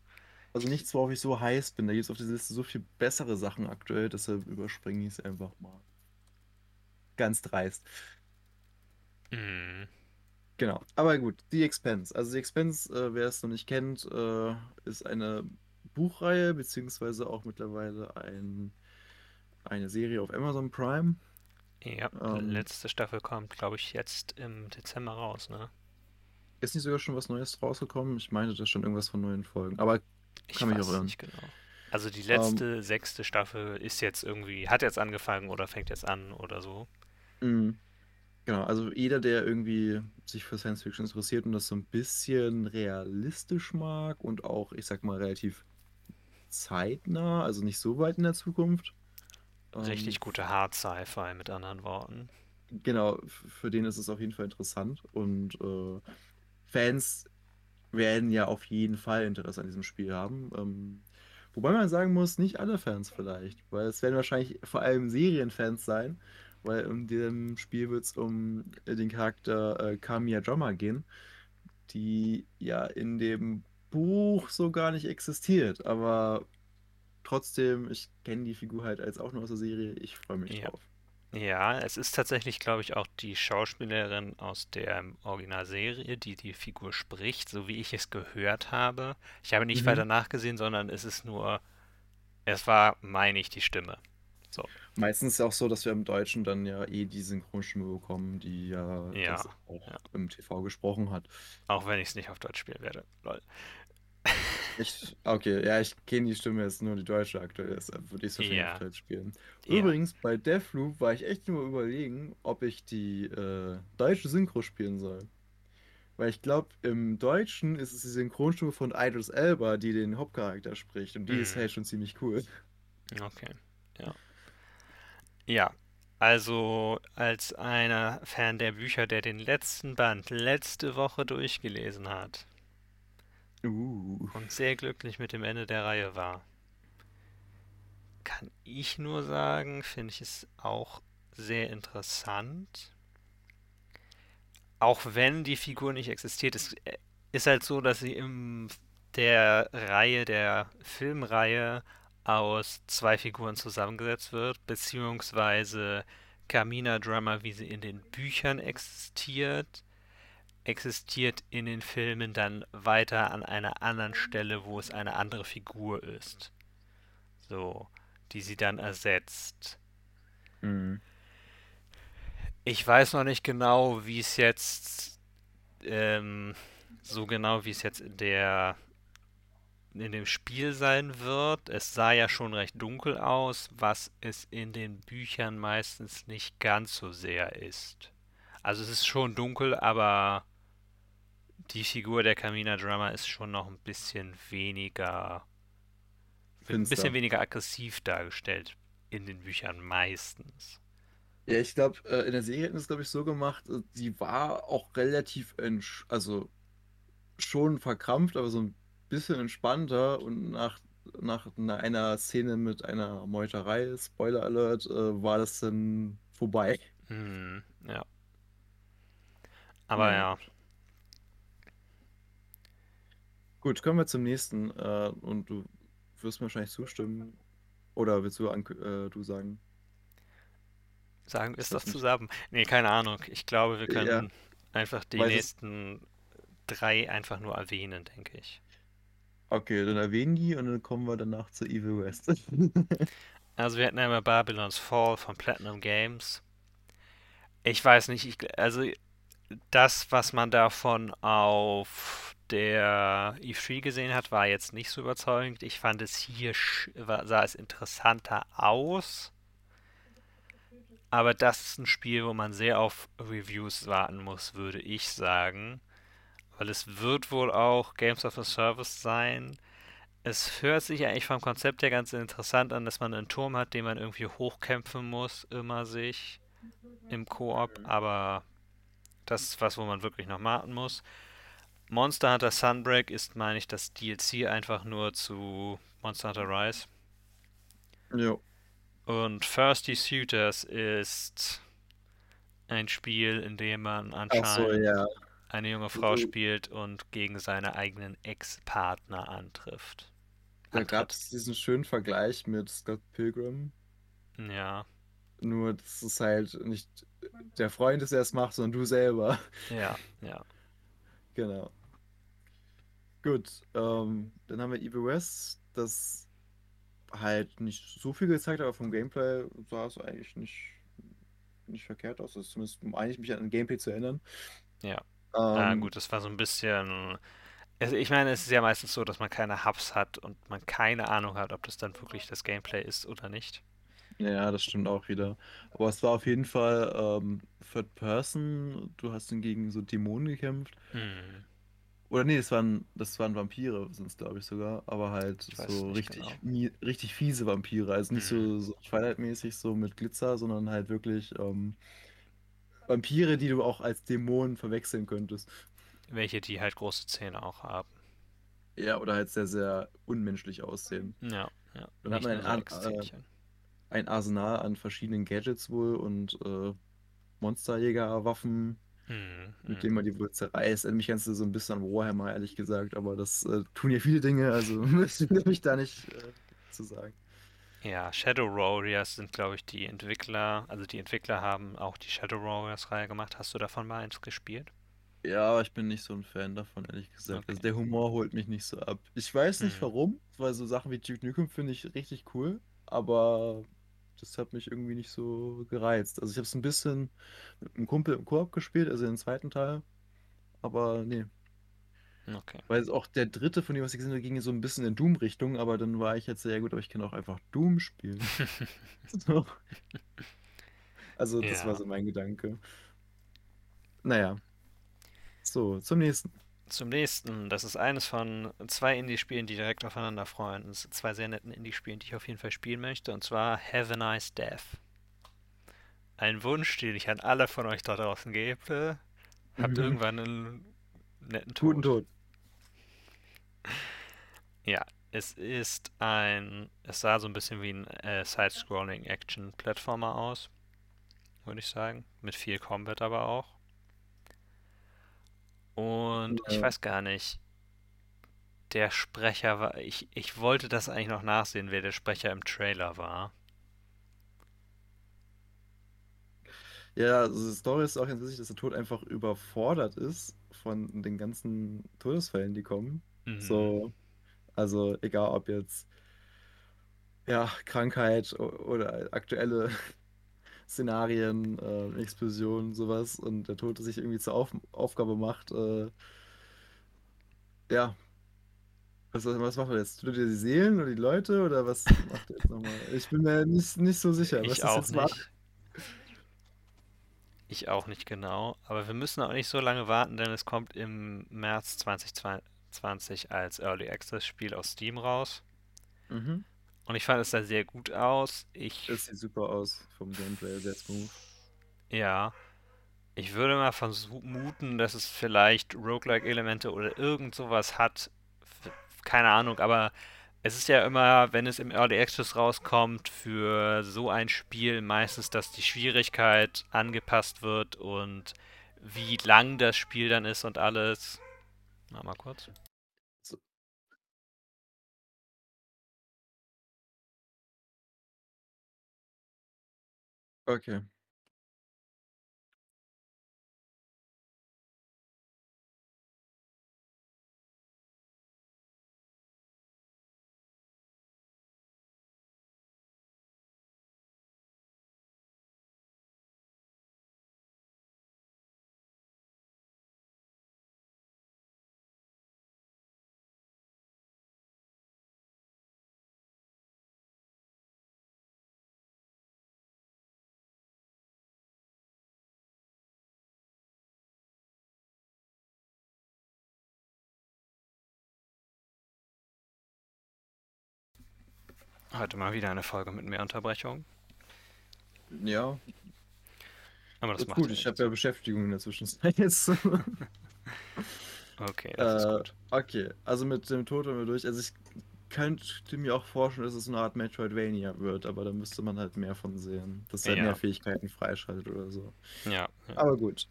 also nichts, worauf ich so heiß bin. Da gibt es auf dieser Liste so viel bessere Sachen aktuell, deshalb überspringe ich es einfach mal. Ganz dreist. Mhm. Genau. Aber gut, The Expense. Also The Expense, äh, wer es noch nicht kennt, äh, ist eine Buchreihe, beziehungsweise auch mittlerweile ein, eine Serie auf Amazon Prime. Ja, Ähm. letzte Staffel kommt, glaube ich, jetzt im Dezember raus, ne? Ist nicht sogar schon was Neues rausgekommen? Ich meinte da schon irgendwas von neuen Folgen. Aber Ich Kann mich weiß auch irren. nicht genau. Also die letzte, sechste Staffel ist jetzt irgendwie, hat jetzt angefangen oder fängt jetzt an oder so. Mhm. Genau, also jeder, der irgendwie sich für Science Fiction interessiert und das so ein bisschen realistisch mag und auch, ich sag mal, relativ zeitnah, also nicht so weit in der Zukunft. Richtig ähm, gute Hard Sci-Fi mit anderen Worten. Genau, für den ist es auf jeden Fall interessant und äh, Fans werden ja auf jeden Fall Interesse an diesem Spiel haben. Ähm, wobei man sagen muss, nicht alle Fans vielleicht, weil es werden wahrscheinlich vor allem Serienfans sein, weil in dem Spiel wird es um den Charakter äh, Kamiya Joma gehen, die ja in dem Buch so gar nicht existiert, aber trotzdem, ich kenne die Figur halt als auch nur aus der Serie, ich freue mich Ja. drauf. Ja, es ist tatsächlich, glaube ich, auch die Schauspielerin aus der Originalserie, die die Figur spricht, so wie ich es gehört habe. Ich habe nicht Mhm. weiter nachgesehen, sondern es ist nur, es war, meine ich, die Stimme. So, Meistens ist ja auch so, dass wir im Deutschen dann ja eh die Synchronstimme bekommen, die ja, Ja, das auch ja. im TV gesprochen hat. auch wenn ich es nicht auf Deutsch spielen werde. Lol. Ich, okay, ja, ich kenne die Stimme jetzt nur die deutsche aktuell, deshalb würde ich es wahrscheinlich Ja. auf Deutsch spielen. Übrigens, bei Deathloop war ich echt nur überlegen, ob ich die äh, deutsche Synchro spielen soll. Weil ich glaube, im Deutschen ist es die Synchronstimme von Idris Elba, die den Hauptcharakter spricht. Und die ist Mhm. halt schon ziemlich cool. Okay, ja. Ja, also als einer Fan der Bücher, der den letzten Band letzte Woche durchgelesen hat Uh. und sehr glücklich mit dem Ende der Reihe war, kann ich nur sagen, finde ich es auch sehr interessant. Auch wenn die Figur nicht existiert, es äh, ist halt so, dass sie in der Reihe, der Filmreihe aus zwei Figuren zusammengesetzt wird, beziehungsweise Carmina Drummer, wie sie in den Büchern existiert, existiert in den Filmen dann weiter an einer anderen Stelle, wo es eine andere Figur ist. So, die sie dann ersetzt. Mhm. Ich weiß noch nicht genau, wie es jetzt, ähm, so genau wie es jetzt in der, in dem Spiel sein wird. Es sah ja schon recht dunkel aus, was es in den Büchern meistens nicht ganz so sehr ist. Also es ist schon dunkel, aber die Figur der Camina Drummer ist schon noch ein bisschen weniger, ein bisschen weniger aggressiv dargestellt in den Büchern meistens. Ja, ich glaube, äh, in der Serie hätten es, glaube ich, so gemacht, äh, sie war auch relativ, entsch also schon verkrampft, aber so ein bisschen entspannter und nach, nach na- einer Szene mit einer Meuterei, Spoiler Alert, äh, war das dann vorbei. Hm, ja. Aber Ja. ja, Gut, kommen wir zum nächsten äh, und du wirst mir wahrscheinlich zustimmen. Oder willst du, äh, du sagen? sagen wir es doch zusammen. Nee, keine Ahnung. Ich glaube, wir Ja. können einfach die Weiß es- nächsten drei einfach nur erwähnen, denke ich. Okay, dann erwähnen die und dann kommen wir danach zu Evil West. Also wir hatten einmal Babylon's Fall von Platinum Games. Ich weiß nicht, ich, also das, was man davon auf der E3 gesehen hat, war jetzt nicht so überzeugend. Ich fand es hier, sah es interessanter aus. Aber das ist ein Spiel, wo man sehr auf Reviews warten muss, würde ich sagen. Weil es wird wohl auch Games of a Service sein. Es hört sich eigentlich vom Konzept her ganz interessant an, dass man einen Turm hat, den man irgendwie hochkämpfen muss, immer sich im Koop, aber das ist was, wo man wirklich noch warten muss. Monster Hunter Sunbreak ist, meine ich, das DLC einfach nur zu Monster Hunter Rise. Jo. Und Thirsty Suitors ist ein Spiel, in dem man Ach so, anscheinend ja. Eine junge Frau So- spielt und gegen seine eigenen Ex-Partner antrifft. Da gab es diesen schönen Vergleich mit Scott Pilgrim. Ja, Nur, das ist halt nicht der Freund, der es macht, sondern du selber. ja, ja. Genau. Gut, ähm, dann haben wir Evil West. das halt nicht so viel gezeigt, aber vom Gameplay sah es eigentlich nicht, nicht verkehrt aus. Ist zumindest eigentlich mich an ein Gameplay zu erinnern. Ja. Ah, gut, das war so ein bisschen. Also ich meine, es ist ja meistens so, dass man keine Hubs hat und man keine Ahnung hat, ob das dann wirklich das Gameplay ist oder nicht. Ja, das stimmt auch wieder. Aber es war auf jeden Fall ähm, Third Person. Du hast gegen so Dämonen gekämpft. Hm. Oder nee, das waren, das waren Vampire, sind es glaube ich sogar. Aber halt so richtig, genau. richtig fiese Vampire. Also nicht hm. so, so Twilight-mäßig, so mit Glitzer, sondern halt wirklich ähm, Vampire, die du auch als Dämonen verwechseln könntest. Welche, die halt große Zähne auch haben. Ja, oder halt sehr, sehr unmenschlich aussehen. Ja, ja. Dann hat man ein, äh, ein, Arsenal an verschiedenen Gadgets wohl und äh, Monsterjägerwaffen, hm, mit hm. denen man die wohl zerreißt. Mich kannst du so ein bisschen an Warhammer, ehrlich gesagt, aber das äh, tun hier viele Dinge, also müsste ich da nicht äh, zu sagen. Ja, Shadow Warriors sind, glaube ich, die Entwickler, also die Entwickler haben auch die Shadow Warriors-Reihe gemacht. Hast du davon mal eins gespielt? Ja, aber ich bin nicht so ein Fan davon, ehrlich gesagt. Okay. Also der Humor holt mich nicht so ab. Ich weiß nicht mhm. warum, weil so Sachen wie Duke Nukem finde ich richtig cool, aber das hat mich irgendwie nicht so gereizt. Also ich habe es ein bisschen mit einem Kumpel im Koop gespielt, also den zweiten Teil, aber nee, Okay. Weil auch der dritte von dem, was ich gesehen habe, ging so ein bisschen in Doom-Richtung, aber dann war ich jetzt sehr gut, aber ich kann auch einfach Doom spielen. so. Also, das ja. war so mein Gedanke. Naja. So, zum nächsten. Zum nächsten. Das ist eines von zwei Indie-Spielen, die direkt aufeinander freuen. Das sind zwei sehr netten Indie-Spielen, die ich auf jeden Fall spielen möchte. Und zwar Have a Nice Death. Ein Wunsch, den ich an alle von euch da draußen gebe. Habt mhm. irgendwann einen netten Tod. Guten Tod. Ja, es ist ein. Es sah so ein bisschen wie ein äh, Side-Scrolling-Action-Plattformer aus. Würde ich sagen. Mit viel Combat aber auch. Und ich weiß gar nicht. Der Sprecher war. Ich, ich wollte das eigentlich noch nachsehen, wer der Sprecher im Trailer war. Ja, also die Story ist auch ganz wichtig, dass der Tod einfach überfordert ist von den ganzen Todesfällen, die kommen. Mhm. So, also egal ob jetzt ja, Krankheit oder aktuelle Szenarien, äh, Explosionen, sowas und der Tote sich irgendwie zur Auf Aufgabe macht, äh, ja. Was, was macht er jetzt? Tut er die Seelen oder die Leute oder was macht er jetzt nochmal? Ich bin mir nicht, nicht so sicher, was ich das jetzt nicht. macht. Ich auch nicht genau, aber wir müssen auch nicht so lange warten, denn es kommt im März 2020 als Early Access Spiel aus Steam raus. Mhm. Und ich fand es sah sehr gut aus. Ich, das sieht super aus vom Gameplay, sehr smooth. Ja. Ich würde mal vermuten, dass es vielleicht Roguelike-Elemente oder irgend sowas hat. Keine Ahnung, aber es ist ja immer, wenn es im Early Access rauskommt, für so ein Spiel meistens, dass die Schwierigkeit angepasst wird und wie lang das Spiel dann ist und alles. Na, mal kurz. So. Okay. Heute mal wieder eine Folge mit mehr Unterbrechung. Ja. Aber das ist macht gut, ich habe ja Beschäftigung in der Zwischenzeit jetzt. okay, das äh, ist gut. Okay, also mit dem Tod haben wir durch. Also ich könnte mir auch vorstellen, dass es eine Art Metroidvania wird, aber da müsste man halt mehr von sehen. Dass er ja. mehr Fähigkeiten freischaltet oder so. Ja. ja. Aber gut.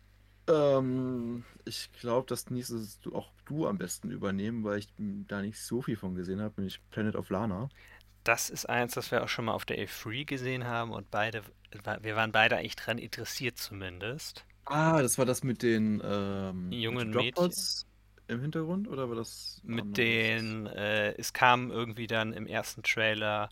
Ähm, ich glaube, das nächste du auch du am besten übernehmen, weil ich da nicht so viel von gesehen habe, nämlich Planet of Lana das ist eins, das wir auch schon mal auf der A3 gesehen haben und beide, wir waren beide eigentlich dran interessiert zumindest. Ah, das war das mit den ähm, jungen Mädchen. im Hintergrund oder war das Mit den, äh, es kam irgendwie dann im ersten Trailer,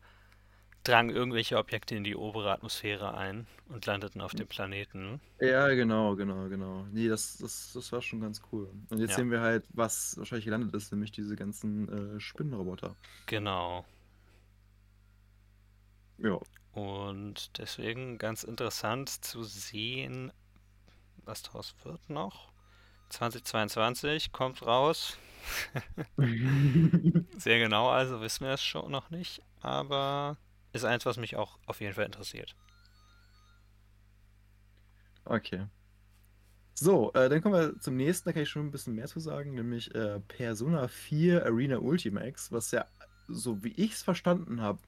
drangen irgendwelche Objekte in die obere Atmosphäre ein und landeten auf dem Planeten. Ja, genau, genau, genau. Nee, das, das, das war schon ganz cool. Und jetzt Ja. sehen wir halt, was wahrscheinlich gelandet ist, nämlich diese ganzen äh, Spinnenroboter. Genau. Ja. Und deswegen ganz interessant zu sehen, was daraus wird noch. 2022 kommt raus. Sehr genau, also wissen wir es schon noch nicht, aber ist eins, was mich auch auf jeden Fall interessiert. Okay. So, äh, dann kommen wir zum nächsten, da kann ich schon ein bisschen mehr zu sagen, nämlich äh, Persona 4 Arena Ultimax, was ja, so wie ich es verstanden habe,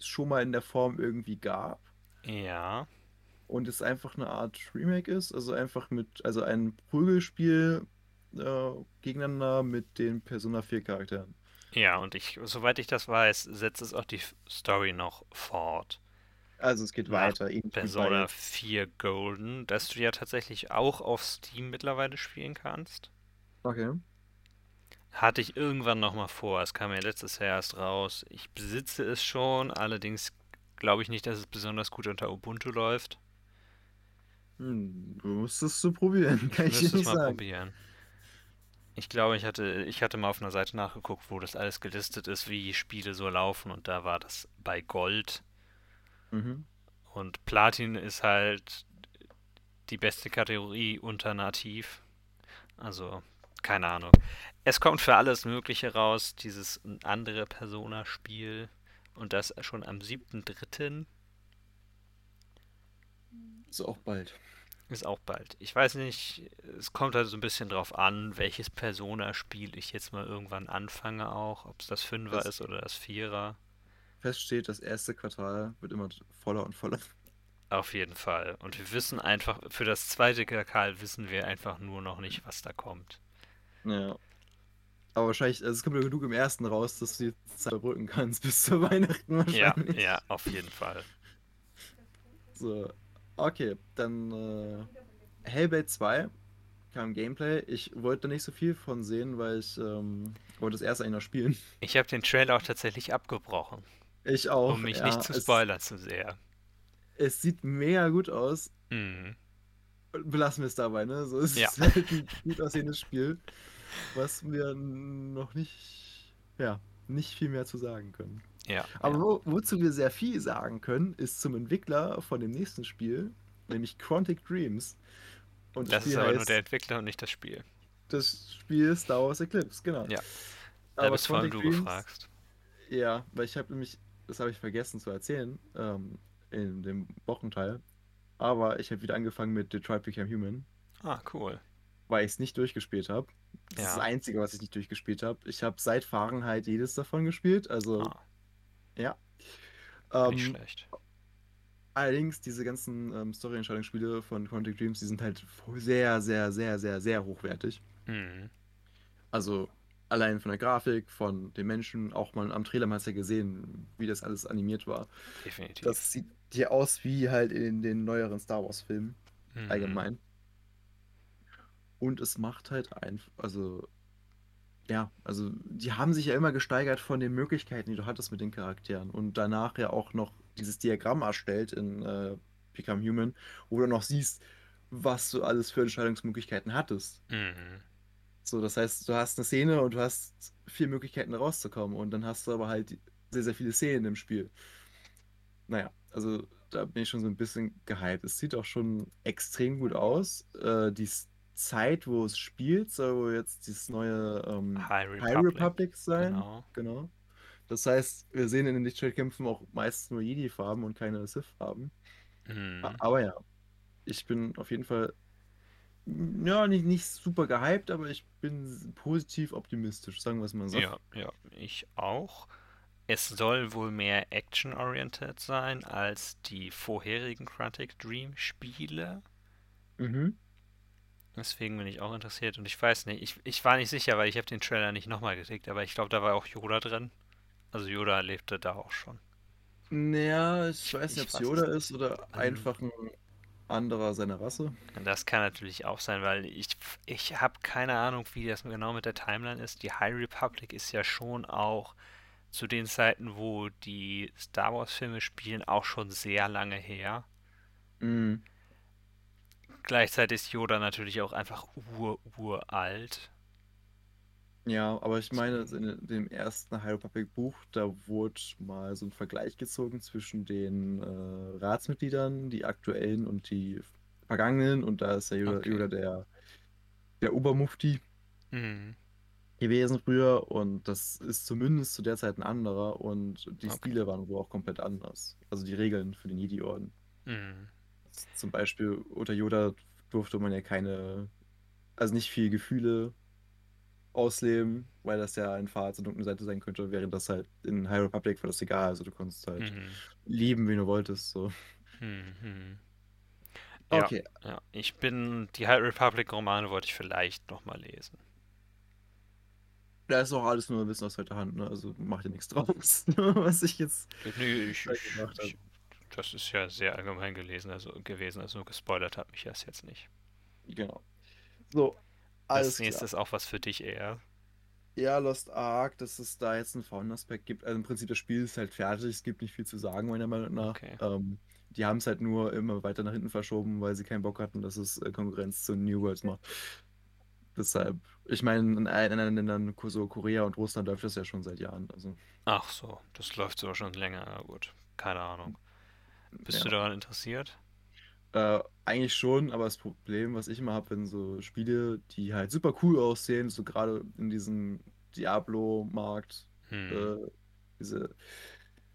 schon mal in der Form irgendwie gab Ja, und es einfach eine Art Remake ist, also einfach mit, also ein Prügelspiel äh, gegeneinander mit den Persona 4 Charakteren. ja, und ich, soweit ich das weiß, setzt es auch die Story noch fort. Also es geht weiter, Persona bei 4 Golden, das du ja tatsächlich auch auf Steam mittlerweile spielen kannst. Okay. Hatte ich irgendwann noch mal vor. Es kam ja letztes Jahr erst raus. Ich besitze es schon, allerdings glaube ich nicht, dass es besonders gut unter Ubuntu läuft. Hm, du musst es so probieren, kann Ich ich nicht mal sagen. probieren. Ich glaube, ich hatte, ich hatte mal auf einer Seite nachgeguckt, wo das alles gelistet ist, wie Spiele so laufen, und da war das bei Gold. Mhm. Und Platin ist halt die beste Kategorie unter Nativ. Also, keine Ahnung. Es kommt für alles Mögliche raus, dieses andere Persona-Spiel. Und das schon am 7.3. Ist auch bald. Ist auch bald. Ich weiß nicht, es kommt halt so ein bisschen drauf an, welches Persona-Spiel ich jetzt mal irgendwann anfange auch. Ob es das Fünfer ist oder das Vierer. Fest steht, das erste Quartal wird immer voller und voller. Auf jeden Fall. Und wir wissen einfach, für das zweite Quartal wissen wir einfach nur noch nicht, was da kommt. Ja. Aber wahrscheinlich, also es kommt ja genug im ersten raus, dass du die Zeit überbrücken kannst bis zu Weihnachten Ja, wahrscheinlich. ja, auf jeden Fall. So. Okay, dann äh, Hellblade 2 kam Gameplay. Ich wollte da nicht so viel von sehen, weil ich ähm, wollte das erste eigentlich noch spielen. Ich habe den Trailer auch tatsächlich abgebrochen, Ich auch. um mich ja, nicht zu es, spoilern zu sehr. es sieht mega gut aus. Mhm. Belassen wir es dabei, ne? So es Ja. ist halt ein gut aussehendes Spiel, was wir noch nicht, ja, nicht viel mehr zu sagen können. Ja, Aber wo, wozu wir sehr viel sagen können, ist zum Entwickler von dem nächsten Spiel, nämlich Quantic Dreams. Und Das Spiel ist aber nur heißt, der Entwickler und nicht das Spiel. das Spiel ist Star Wars Eclipse, genau. Ja, Da Aber bist vor allem du Dreams, gefragt. Ja, weil ich habe nämlich, das habe ich vergessen zu erzählen, ähm, in dem Wochenteil. Aber ich habe wieder angefangen mit Detroit Become Human, Ah, cool. weil ich es nicht durchgespielt habe. Das ist Ja. das Einzige, was ich nicht durchgespielt habe. Ich habe seit Fahrenheit jedes davon gespielt, also Ah, ja. nicht Ähm, schlecht. Allerdings, diese ganzen ähm, Story-Entscheidungsspiele von Quantic Dreams, die sind halt sehr, sehr, sehr, sehr, sehr hochwertig. Mhm. Also allein von der Grafik, von den Menschen, auch mal am Trailer mal ja gesehen, wie das alles animiert war. Definitiv. Das sieht hier aus wie halt in den neueren Star Wars-Filmen Mhm. allgemein. Und es macht halt einfach, also ja, also die haben sich ja immer gesteigert von den Möglichkeiten, die du hattest mit den Charakteren. Und danach ja auch noch dieses Diagramm erstellt in äh, Become Human, wo du noch siehst, was du alles für Entscheidungsmöglichkeiten hattest. Mhm. So, das heißt, du hast eine Szene und du hast vier Möglichkeiten rauszukommen und dann hast du aber halt sehr, sehr viele Szenen im Spiel. Naja, also da bin ich schon so ein bisschen gehypt. Es sieht auch schon extrem gut aus. Äh, die Zeit, wo es spielt, soll wohl jetzt dieses neue ähm, High High Republic. Republic sein. Genau. Genau. Das heißt, wir sehen in den Lichtschwertkämpfen auch meistens nur Jedi-Farben und keine Sith-Farben. Mhm. Aber ja, ich bin auf jeden Fall ja, nicht, nicht super gehypt, aber ich bin positiv optimistisch, sagen wir es mal so. Ja, ja, ich auch. Es soll wohl mehr action-oriented sein als die vorherigen Quantic Dream Spiele. Mhm. Deswegen bin ich auch interessiert und ich weiß nicht, ich, ich war nicht sicher, weil ich habe den Trailer nicht nochmal gekriegt, aber ich glaube, da war auch Yoda drin. Also Yoda lebte da auch schon. Naja, ich weiß Ich nicht, ob es Yoda ist oder Ähm, einfach ein anderer seiner Rasse. Das kann natürlich auch sein, weil ich, ich habe keine Ahnung, wie das genau mit der Timeline ist. Die High Republic ist ja schon auch zu den Zeiten, wo die Star Wars-Filme spielen, auch schon sehr lange her. Mhm. Gleichzeitig ist Yoda natürlich auch einfach ur-uralt. Ja, aber ich meine, in dem ersten High Republic Buch, da wurde mal so ein Vergleich gezogen zwischen den äh, Ratsmitgliedern, die aktuellen und die vergangenen. Und da ist der Yoda, Okay. Yoda der, der Obermufti Mhm. gewesen früher. Und das ist zumindest zu der Zeit ein anderer. Und die Okay. Stile waren wohl auch komplett anders. Also die Regeln für den Jedi-Orden. Mhm. Zum Beispiel unter Yoda durfte man ja keine, also nicht viel Gefühle ausleben, weil das ja ein Pfad zur dunklen Seite sein könnte, während das halt in High Republic war das egal. Also du konntest halt Mhm. lieben, wen du wolltest. So. Mhm. Ja, Okay, ja. Ich bin, die High Republic-Romane wollte ich vielleicht nochmal lesen. da ist auch alles nur Wissen aus zweiter Hand, ne? Also macht ja nichts draus, was ich jetzt Nö, ich, ich, ich, das ist ja sehr allgemein gelesen, also gewesen, also gespoilert hat mich das jetzt nicht. Genau. So, alles das nächste klar. ist auch was für dich eher. Ja, Lost Ark, dass es da jetzt einen Fauna-Aspekt gibt. Also im Prinzip das Spiel ist halt fertig, es gibt nicht viel zu sagen, meiner Meinung nach. Okay. Ähm, die haben es halt nur immer weiter nach hinten verschoben, weil sie keinen Bock hatten, dass es äh, Konkurrenz zu New Worlds macht. Deshalb, ich meine, in anderen Ländern, so Korea und Russland läuft das ja schon seit Jahren. Also, Ach so, das läuft sogar schon länger, na gut. Keine Ahnung. Bist du ja. daran interessiert? Äh, eigentlich schon, aber das Problem, was ich immer habe, wenn so Spiele, die halt super cool aussehen, so gerade in diesem Diablo-Markt, Hm. äh, diese,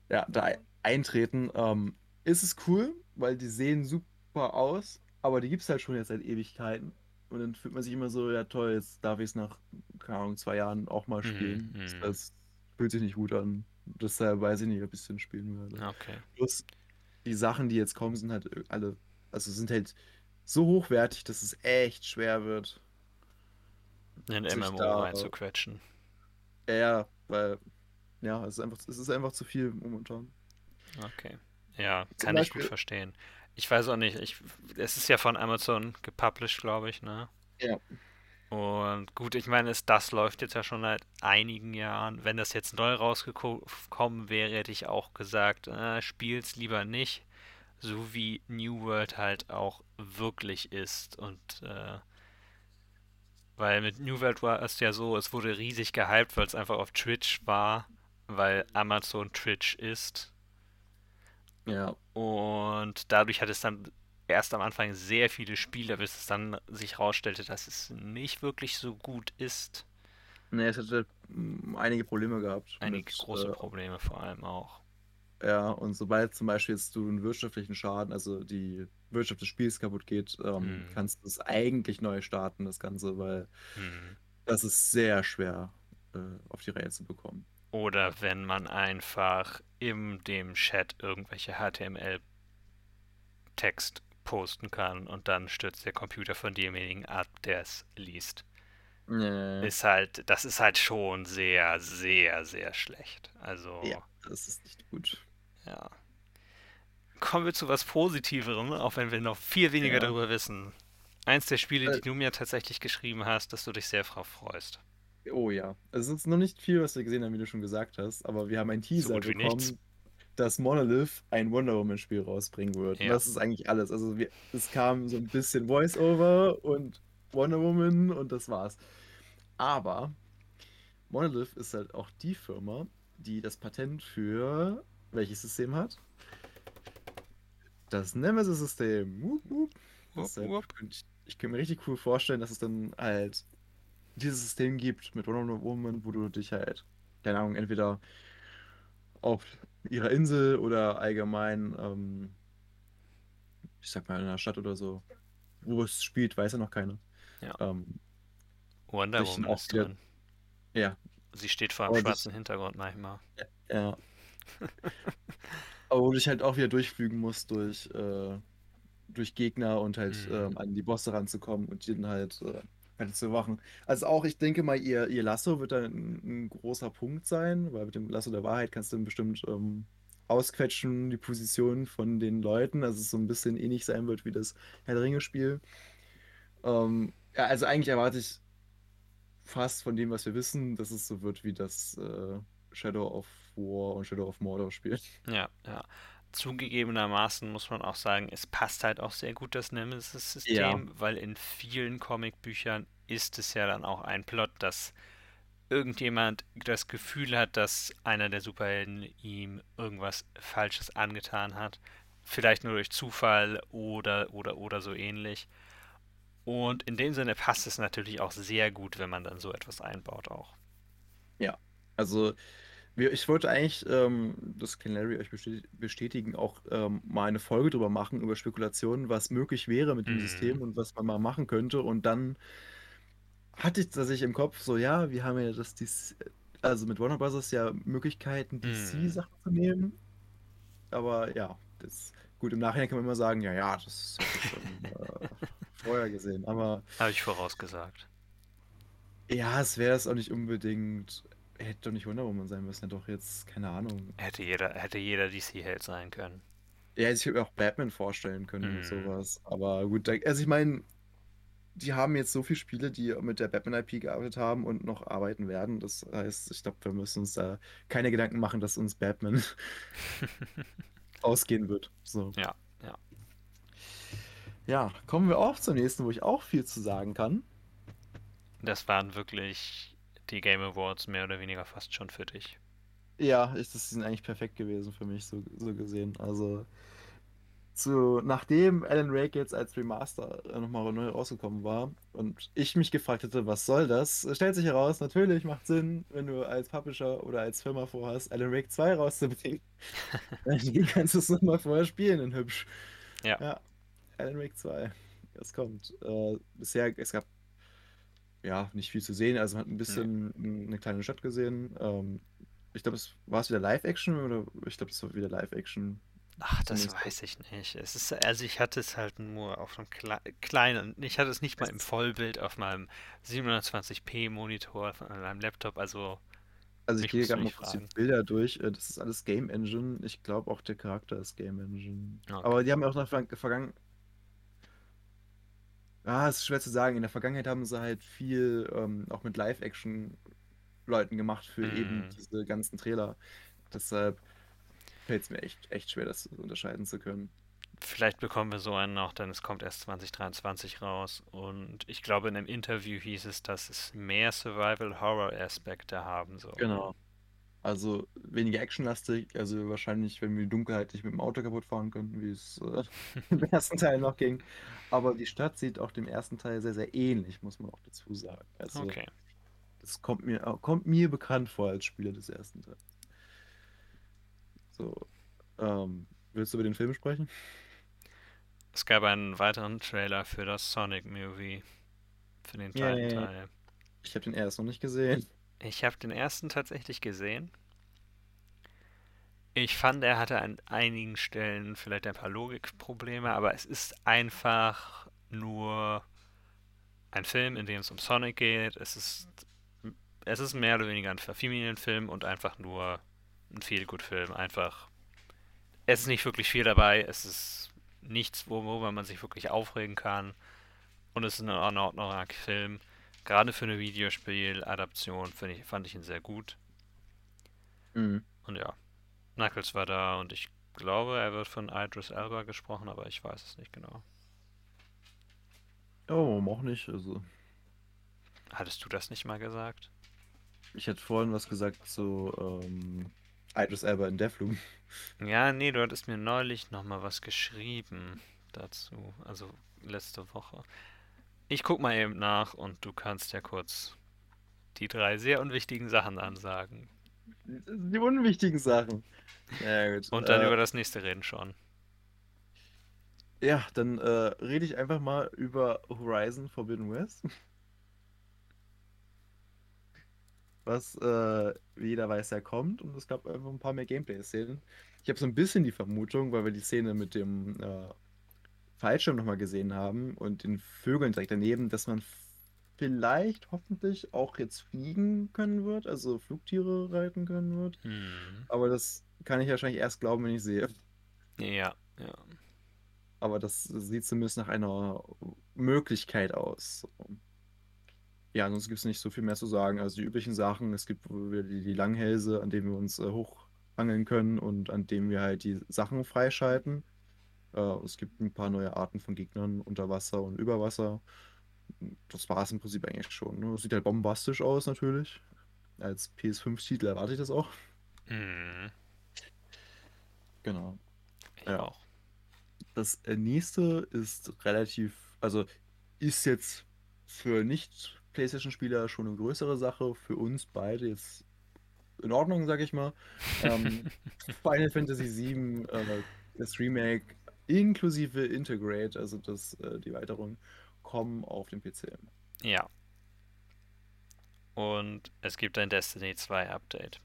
ja, da ein- eintreten, ähm, ist es cool, weil die sehen super aus, aber die gibt es halt schon jetzt seit Ewigkeiten. Und dann fühlt man sich immer so, ja toll, jetzt darf ich es nach, keine Ahnung, zwei Jahren auch mal spielen. mhm. Das fühlt sich nicht gut an. Deshalb weiß ich nicht, ob ich es denn spielen werde. Okay. Plus, die Sachen, die jetzt kommen, sind halt alle, also sind halt so hochwertig, dass es echt schwer wird. In MMO da- reinzuquetschen. Ja, Ja, weil, ja, es ist einfach, es ist einfach zu viel momentan. Okay. Ja, Zum kann ich gut Beispiel- verstehen. Ich weiß auch nicht, ich, es ist ja von Amazon gepublished, glaube ich, ne? Ja. Und gut, ich meine, es, das läuft jetzt ja schon seit einigen Jahren. Wenn das jetzt neu rausgekommen wäre, hätte ich auch gesagt, äh, spiel's lieber nicht. So wie New World halt auch wirklich ist. Und äh, weil mit New World war es ja so, es wurde riesig gehypt, weil es einfach auf Twitch war, weil Amazon Twitch ist. Ja, Und dadurch hat es dann erst am Anfang sehr viele Spieler, bis es dann sich herausstellte, dass es nicht wirklich so gut ist. ne, es hatte mm, einige Probleme gehabt. Einige mit, große äh, Probleme vor allem auch. Ja, und sobald zum Beispiel jetzt du einen wirtschaftlichen Schaden, also die Wirtschaft des Spiels kaputt geht, ähm, Hm. kannst du es eigentlich neu starten, das Ganze, weil Hm. das ist sehr schwer äh, auf die Reihe zu bekommen. Oder wenn man einfach in dem Chat irgendwelche HTML-Text posten kann und dann stürzt der Computer von demjenigen ab, der es liest. Nee. Ist halt, das ist halt schon sehr, sehr, sehr schlecht. Also, Ja, das ist nicht gut. ja. Kommen wir zu was Positiverem, auch wenn wir noch viel weniger Ja. darüber wissen. Eins der Spiele, Äh. die du mir tatsächlich geschrieben hast, dass du dich sehr drauf freust. Oh ja. Es ist noch nicht viel, was wir gesehen haben, wie du schon gesagt hast, aber wir haben einen Teaser wie bekommen, nichts. Dass Monolith ein Wonder Woman-Spiel rausbringen wird. Und Ja. das ist eigentlich alles. Also wir, es kam so ein bisschen Voice-Over und Wonder Woman und das war's. Aber Monolith ist halt auch die Firma, die das Patent für welches System hat? Das Nemesis-System. Ich, ich könnte mir richtig cool vorstellen, dass es dann halt dieses System gibt mit Wonder Woman, wo du dich halt, keine Ahnung, entweder auf ihrer Insel oder allgemein, ähm, ich sag mal in einer Stadt oder so, wo es spielt, weiß ja noch keiner. Ja. Ähm, Wonder Woman auch ist drin. ja, Sie steht vor Aber einem sich- schwarzen Hintergrund manchmal. ja. Aber wo du dich halt auch wieder durchflügen musst durch, äh, durch Gegner und halt Mhm. ähm, an die Bosse ranzukommen und die dann halt äh, zu machen. Also auch, ich denke mal, ihr, ihr Lasso wird dann ein, ein großer Punkt sein, weil mit dem Lasso der Wahrheit kannst du bestimmt ähm, ausquetschen, die Position von den Leuten, also es so ein bisschen ähnlich sein wird wie das Herr der Ringe-Spiel. Ähm, ja, also eigentlich erwarte ich fast von dem, was wir wissen, dass es so wird wie das äh, Shadow of War und Shadow of Mordor Spiel. Ja, ja. Zugegebenermaßen muss man auch sagen, es passt halt auch sehr gut das Nemesis-System, Ja. weil in vielen Comicbüchern ist es ja dann auch ein Plot, dass irgendjemand das Gefühl hat, dass einer der Superhelden ihm irgendwas Falsches angetan hat. Vielleicht nur durch Zufall oder oder oder so ähnlich. Und in dem Sinne passt es natürlich auch sehr gut, wenn man dann so etwas einbaut auch. Ja, also ich wollte eigentlich, ähm, das kann Larry euch bestäti- bestätigen, auch ähm, mal eine Folge drüber machen, über Spekulationen, was möglich wäre mit dem System Mhm. und was man mal machen könnte. Und dann hatte ich tatsächlich im Kopf so, ja, wir haben ja das, dies, also mit Warner Bros. ja Möglichkeiten, Mhm. DC-Sachen zu nehmen. Aber ja, das, gut, im Nachhinein kann man immer sagen, ja, ja, das habe ich schon äh, vorher gesehen. Aber Habe ich vorausgesagt. ja, es wäre es auch nicht unbedingt, hätte doch nicht Wonder Woman sein müssen, ja doch jetzt, keine Ahnung. Hätte jeder, hätte jeder DC-Held sein können. Ja, ich hätte mir auch Batman vorstellen können und Mhm. sowas. Aber gut, also ich meine, die haben jetzt so viele Spiele, die mit der Batman-IP gearbeitet haben und noch arbeiten werden. Das heißt, ich glaube, wir müssen uns da keine Gedanken machen, dass uns Batman ausgehen wird. So. Ja, ja. Ja, kommen wir auch zum nächsten, wo ich auch viel zu sagen kann. Das waren wirklich die Game Awards mehr oder weniger fast schon für dich. Ja, ich, das sind eigentlich perfekt gewesen für mich, so, so gesehen. Also, zu, nachdem Alan Wake jetzt als Remaster nochmal neu rausgekommen war und ich mich gefragt hätte, was soll das, stellt sich heraus, natürlich macht Sinn, wenn du als Publisher oder als Firma vorhast, Alan Wake 2 rauszubringen. Dann kannst du es nochmal vorher spielen in hübsch. Ja. Ja, Alan Wake 2. Es kommt. Äh, bisher, es gab ja nicht viel zu sehen, also man hat ein bisschen eine kleine Stadt gesehen. Ähm, ich glaube, es war es wieder Live-Action oder ich glaube, es war wieder Live-Action. Ach, das weiß ich nicht. Es ist, also ich hatte es halt nur auf einem Kle kleinen, ich hatte es nicht mal im Vollbild auf meinem 720p Monitor von meinem Laptop, also Also ich gehe gerade mal kurz die. Bilder durch. Äh, Das ist alles Game Engine. Ich glaube auch der Charakter ist Game Engine. Okay. Aber die haben ja auch nach der Vergangenheit. Ah, es ist schwer zu sagen. In der Vergangenheit haben sie halt viel ähm, auch mit Live-Action-Leuten gemacht für eben Mhm. diese ganzen Trailer. Deshalb fällt es mir echt, echt schwer, das unterscheiden zu können. vielleicht bekommen wir so einen noch, denn es kommt erst 2023 raus und ich glaube in einem Interview hieß es, dass es mehr Survival-Horror-Aspekte haben soll. Genau. Also weniger actionlastig, also wahrscheinlich, wenn wir die Dunkelheit nicht mit dem Auto kaputt fahren könnten, wie es äh, im ersten Teil noch ging. Aber die Stadt sieht auch dem ersten Teil sehr, sehr ähnlich, muss man auch dazu sagen. Also Okay. das kommt mir, äh, kommt mir bekannt vor als Spieler des ersten Teils. So, ähm, willst du über den Film sprechen? Es gab einen weiteren Trailer für das Sonic-Movie, für den zweiten Yay. Teil. Ich habe den erst noch nicht gesehen. Ich habe den ersten tatsächlich gesehen. Ich fand, er hatte an einigen Stellen vielleicht ein paar Logikprobleme, aber es ist einfach nur ein Film, in dem es um Sonic geht. Es ist, es ist mehr oder weniger ein Familienfilm und einfach nur ein Feel-Good-Film. Einfach, es ist nicht wirklich viel dabei. Es ist nichts, worüber man sich wirklich aufregen kann. Und es ist ein ordentlicher Film. Gerade für eine Videospiel-Adaption finde ich, fand ich ihn sehr gut. Mhm. Und ja, Knuckles war da und ich glaube, er wird von Idris Elba gesprochen, aber ich weiß es nicht genau. Oh, warum auch nicht. Also, Hattest du das nicht mal gesagt? ich hätte vorhin was gesagt zu ähm, Idris Elba in Deathloop. Ja, nee, du hattest mir neulich nochmal was geschrieben dazu. Also letzte Woche. Ich guck mal eben nach und du kannst ja kurz die drei sehr unwichtigen Sachen ansagen. Die unwichtigen Sachen. Ja, gut. Und dann äh, über das nächste reden schon. Ja, dann äh, rede ich einfach mal über Horizon Forbidden West. Was äh, wie jeder weiß, ja kommt. Und es gab einfach ein paar mehr Gameplay-Szenen. Ich habe so ein bisschen die Vermutung, weil wir die Szene mit dem äh, Fallschirm nochmal gesehen haben und den Vögeln direkt daneben, dass man vielleicht hoffentlich auch jetzt fliegen können wird, also Flugtiere reiten können wird. Hm. Aber das kann ich wahrscheinlich erst glauben, wenn ich sehe. Ja, ja. Aber das sieht zumindest nach einer Möglichkeit aus. Ja, sonst gibt es nicht so viel mehr zu sagen. Also die üblichen Sachen, es gibt die, Langhälse, an denen wir uns äh, hochangeln können und an denen wir halt die Sachen freischalten. Äh, es gibt ein paar neue Arten von Gegnern unter Wasser und über Wasser. Das war es im Prinzip eigentlich schon. Ne? Sieht halt bombastisch aus natürlich. Als PS5-Titel erwarte ich das auch. Mhm. Genau. Ich Ja. auch. Das äh, nächste ist relativ, also ist jetzt für Nicht-PlayStation-Spieler schon eine größere Sache, für uns beide jetzt in Ordnung, sag ich mal. Ähm, Final Fantasy VII, äh, das Remake inklusive Integrate, also das, äh, die Weiterung, kommen auf den PC. Ja. Und es gibt ein Destiny 2 Update.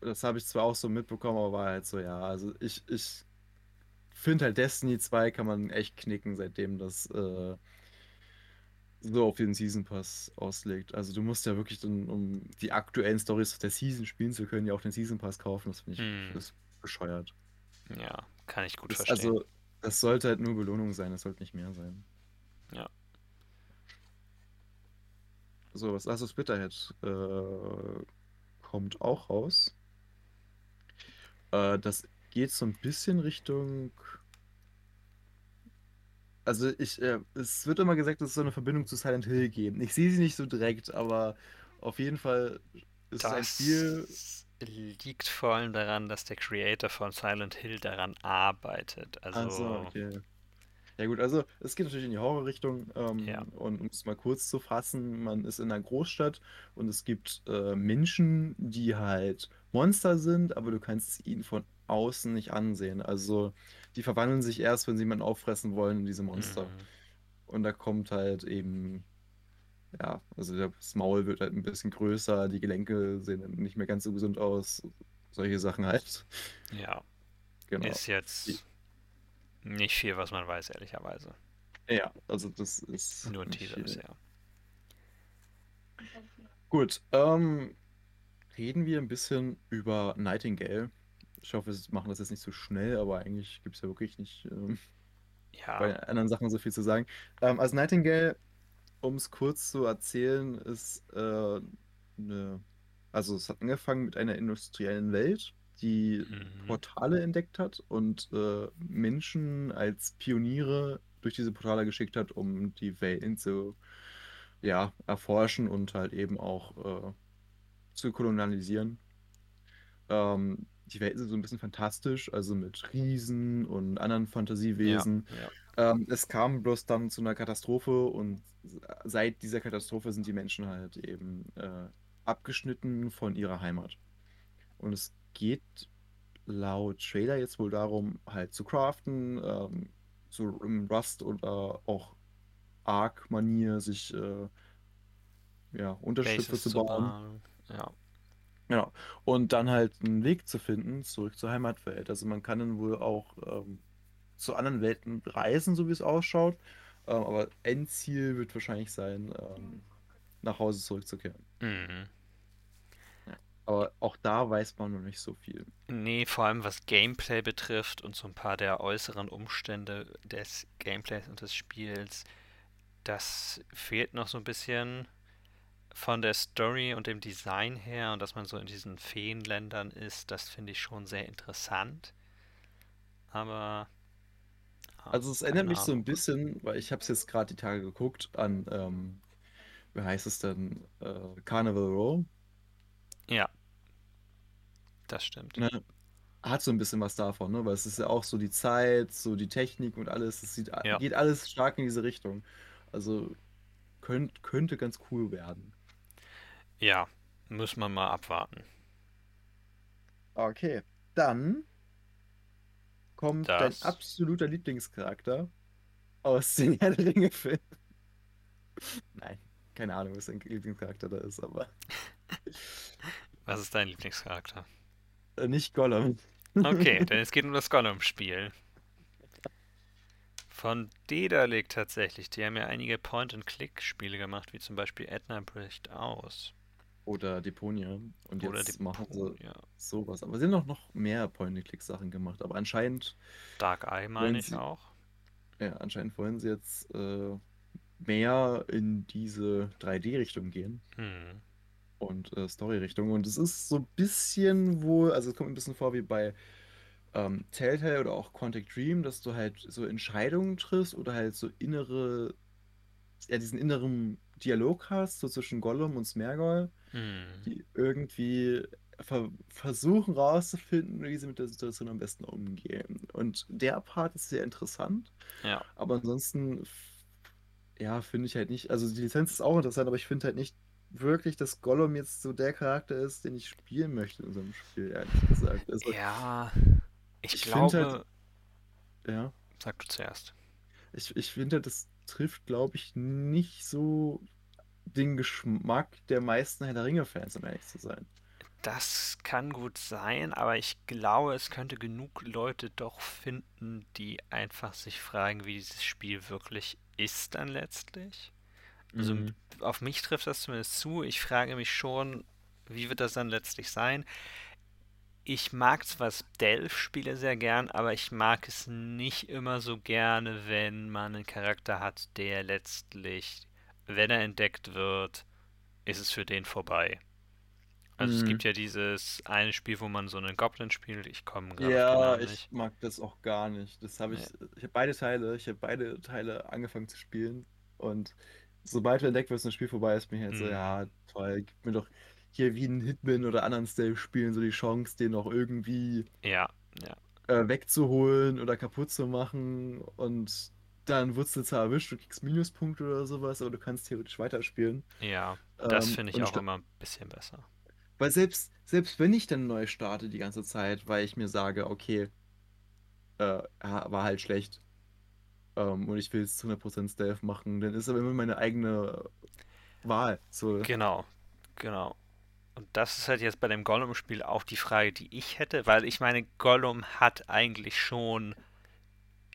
Das habe ich zwar auch so mitbekommen, aber war halt so, ja, also ich, ich finde halt Destiny 2 kann man echt knicken, seitdem das äh, so auf den Season Pass auslegt. Also du musst ja wirklich dann, um die aktuellen Stories der Season spielen zu können, ja auch den Season Pass kaufen. Das finde ich Hm. bescheuert. Ja, kann ich gut Das, verstehen. also, das sollte halt nur Belohnung sein, das sollte nicht mehr sein. Ja. So, was Last of Splitterhead äh, kommt auch raus. Äh, das geht so ein bisschen Richtung. Also ich, äh, es wird immer gesagt, dass es so eine Verbindung zu Silent Hill geben. Ich sehe sie nicht so direkt, aber auf jeden Fall ist es ein Spiel. Liegt vor allem daran, dass der Creator von Silent Hill daran arbeitet. Also, Ach so, okay. Ja gut, also es geht natürlich in die Horrorrichtung. Ähm, Ja. Und um es mal kurz zu fassen, man ist in einer Großstadt und es gibt äh, Menschen, die halt Monster sind, aber du kannst es ihnen von außen nicht ansehen. Also die verwandeln sich erst, wenn sie jemanden auffressen wollen, in diese Monster. mhm. Und da kommt halt eben, ja, also das Maul wird halt ein bisschen größer, die Gelenke sehen nicht mehr ganz so gesund aus. Solche Sachen halt. ja, Genau. ist jetzt nicht viel, was man weiß, ehrlicherweise. Ja, also das ist. Nur ein Teaser bisher. Gut, ähm, reden wir ein bisschen über Nightingale. Ich hoffe, wir machen das jetzt nicht zu schnell, aber eigentlich gibt es ja wirklich nicht ähm, bei Ja, anderen Sachen so viel zu sagen. Ähm, also Nightingale, um es kurz zu erzählen, ist äh, eine, also es hat angefangen mit einer industriellen Welt, die mhm. Portale entdeckt hat und äh, Menschen als Pioniere durch diese Portale geschickt hat, um die Welten zu ja, erforschen und halt eben auch äh, zu kolonialisieren. Ähm, die Welten sind so ein bisschen fantastisch, also mit Riesen und anderen ja, Fantasiewesen. ja. Ähm, es kam bloß dann zu einer Katastrophe und seit dieser Katastrophe sind die Menschen halt eben äh, abgeschnitten von ihrer Heimat. Und es geht laut Trailer jetzt wohl darum, halt zu craften, ähm, so im Rust oder auch Ark-Manier sich äh, ja, Unterschlüpfe Bases zu bauen. Ja, Genau. Und dann halt einen Weg zu finden, zurück zur Heimatwelt. Also man kann dann wohl auch ähm, zu anderen Welten reisen, so wie es ausschaut. Ähm, aber Endziel wird wahrscheinlich sein, ähm, nach Hause zurückzukehren. mhm. Aber auch da weiß man noch nicht so viel. Nee, vor allem was Gameplay betrifft und so ein paar der äußeren Umstände des Gameplays und des Spiels, das fehlt noch so ein bisschen von der Story und dem Design her und dass man so in diesen Feenländern ist, das finde ich schon sehr interessant. Aber Also es erinnert mich so ein bisschen, weil ich habe es jetzt gerade die Tage geguckt, an, ähm, wie heißt es denn, äh, Carnival Row. Ja, das stimmt. Ne? Hat so ein bisschen was davon, ne? Weil es ist ja auch so die Zeit, so die Technik und alles. Es sieht, Ja. geht alles stark in diese Richtung. Also könnt, könnte ganz cool werden. Ja, muss man mal abwarten. Okay, dann kommt dein Das- absoluter Lieblingscharakter aus den Herr der Ringe-Filmen. Nein, keine Ahnung, was dein Lieblingscharakter da ist, aber Was ist dein Lieblingscharakter? äh, nicht Gollum. Okay, denn es geht um das Gollum-Spiel. Von Dedalic tatsächlich. Die haben ja einige Point-and-Click-Spiele gemacht, wie zum Beispiel Edna bricht aus. Oder Deponia. Und Oder jetzt machen sie Deponia. sowas. Aber sie haben noch, noch mehr Point-and-Click-Sachen gemacht. Aber anscheinend, Dark Eye meine ich Sie- auch. ja, anscheinend wollen sie jetzt äh, mehr in diese 3D-Richtung gehen. Hm. und äh, Story-Richtung. Und es ist so ein bisschen wohl, also es kommt mir ein bisschen vor wie bei ähm, Telltale oder auch Quantic Dream, dass du halt so Entscheidungen triffst oder halt so innere, ja, diesen inneren Dialog hast, so zwischen Gollum und Smergol, Hm. die irgendwie ver versuchen rauszufinden, wie sie mit der Situation am besten umgehen. Und der Part ist sehr interessant, Ja. aber ansonsten, ja, finde ich halt nicht, also die Lizenz ist auch interessant, aber ich finde halt nicht wirklich, dass Gollum jetzt so der Charakter ist, den ich spielen möchte in so einem Spiel, ehrlich gesagt. Also, Ja. Ich, Ich find glaube. halt- ja, Sag du zuerst. ich, ich finde, das trifft, glaube ich, nicht so den Geschmack der meisten Herr der Ringe-Fans, um ehrlich zu sein. Das kann gut sein, aber ich glaube, es könnte genug Leute doch finden, die einfach sich fragen, wie dieses Spiel wirklich ist dann letztlich. Also Mhm. auf mich trifft das zumindest zu. Ich frage mich schon, wie wird das dann letztlich sein? Ich mag zwar Stealth-Spiele sehr gern, aber ich mag es nicht immer so gerne, wenn man einen Charakter hat, der letztlich, wenn er entdeckt wird, ist es für den vorbei. Also es Mhm. gibt ja dieses eine Spiel, wo man so einen Goblin spielt. Ich komme gerade Ja, Namen ich nicht. mag das auch gar nicht. Das habe ich, ich habe beide Teile, ich habe beide Teile angefangen zu spielen und sobald du entdeckt wirst, das Spiel vorbei ist, bin ich halt so, Mhm. ja, toll, gib mir doch hier wie ein Hitman oder anderen Stealth-Spielen so die Chance, den noch irgendwie Ja, ja. äh, wegzuholen oder kaputt zu machen und dann wurdest du zwar erwischt, du kriegst Minuspunkte oder sowas, aber du kannst theoretisch weiterspielen. Ja, das Ähm, finde ich und auch immer ein bisschen besser. Weil selbst, selbst wenn ich dann neu starte die ganze Zeit, weil ich mir sage, okay, äh, war halt schlecht ähm, und ich will jetzt 100% Stealth machen, dann ist aber immer meine eigene Wahl. So. Genau, genau. Und das ist halt jetzt bei dem Gollum-Spiel auch die Frage, die ich hätte, weil ich meine, Gollum hat eigentlich schon,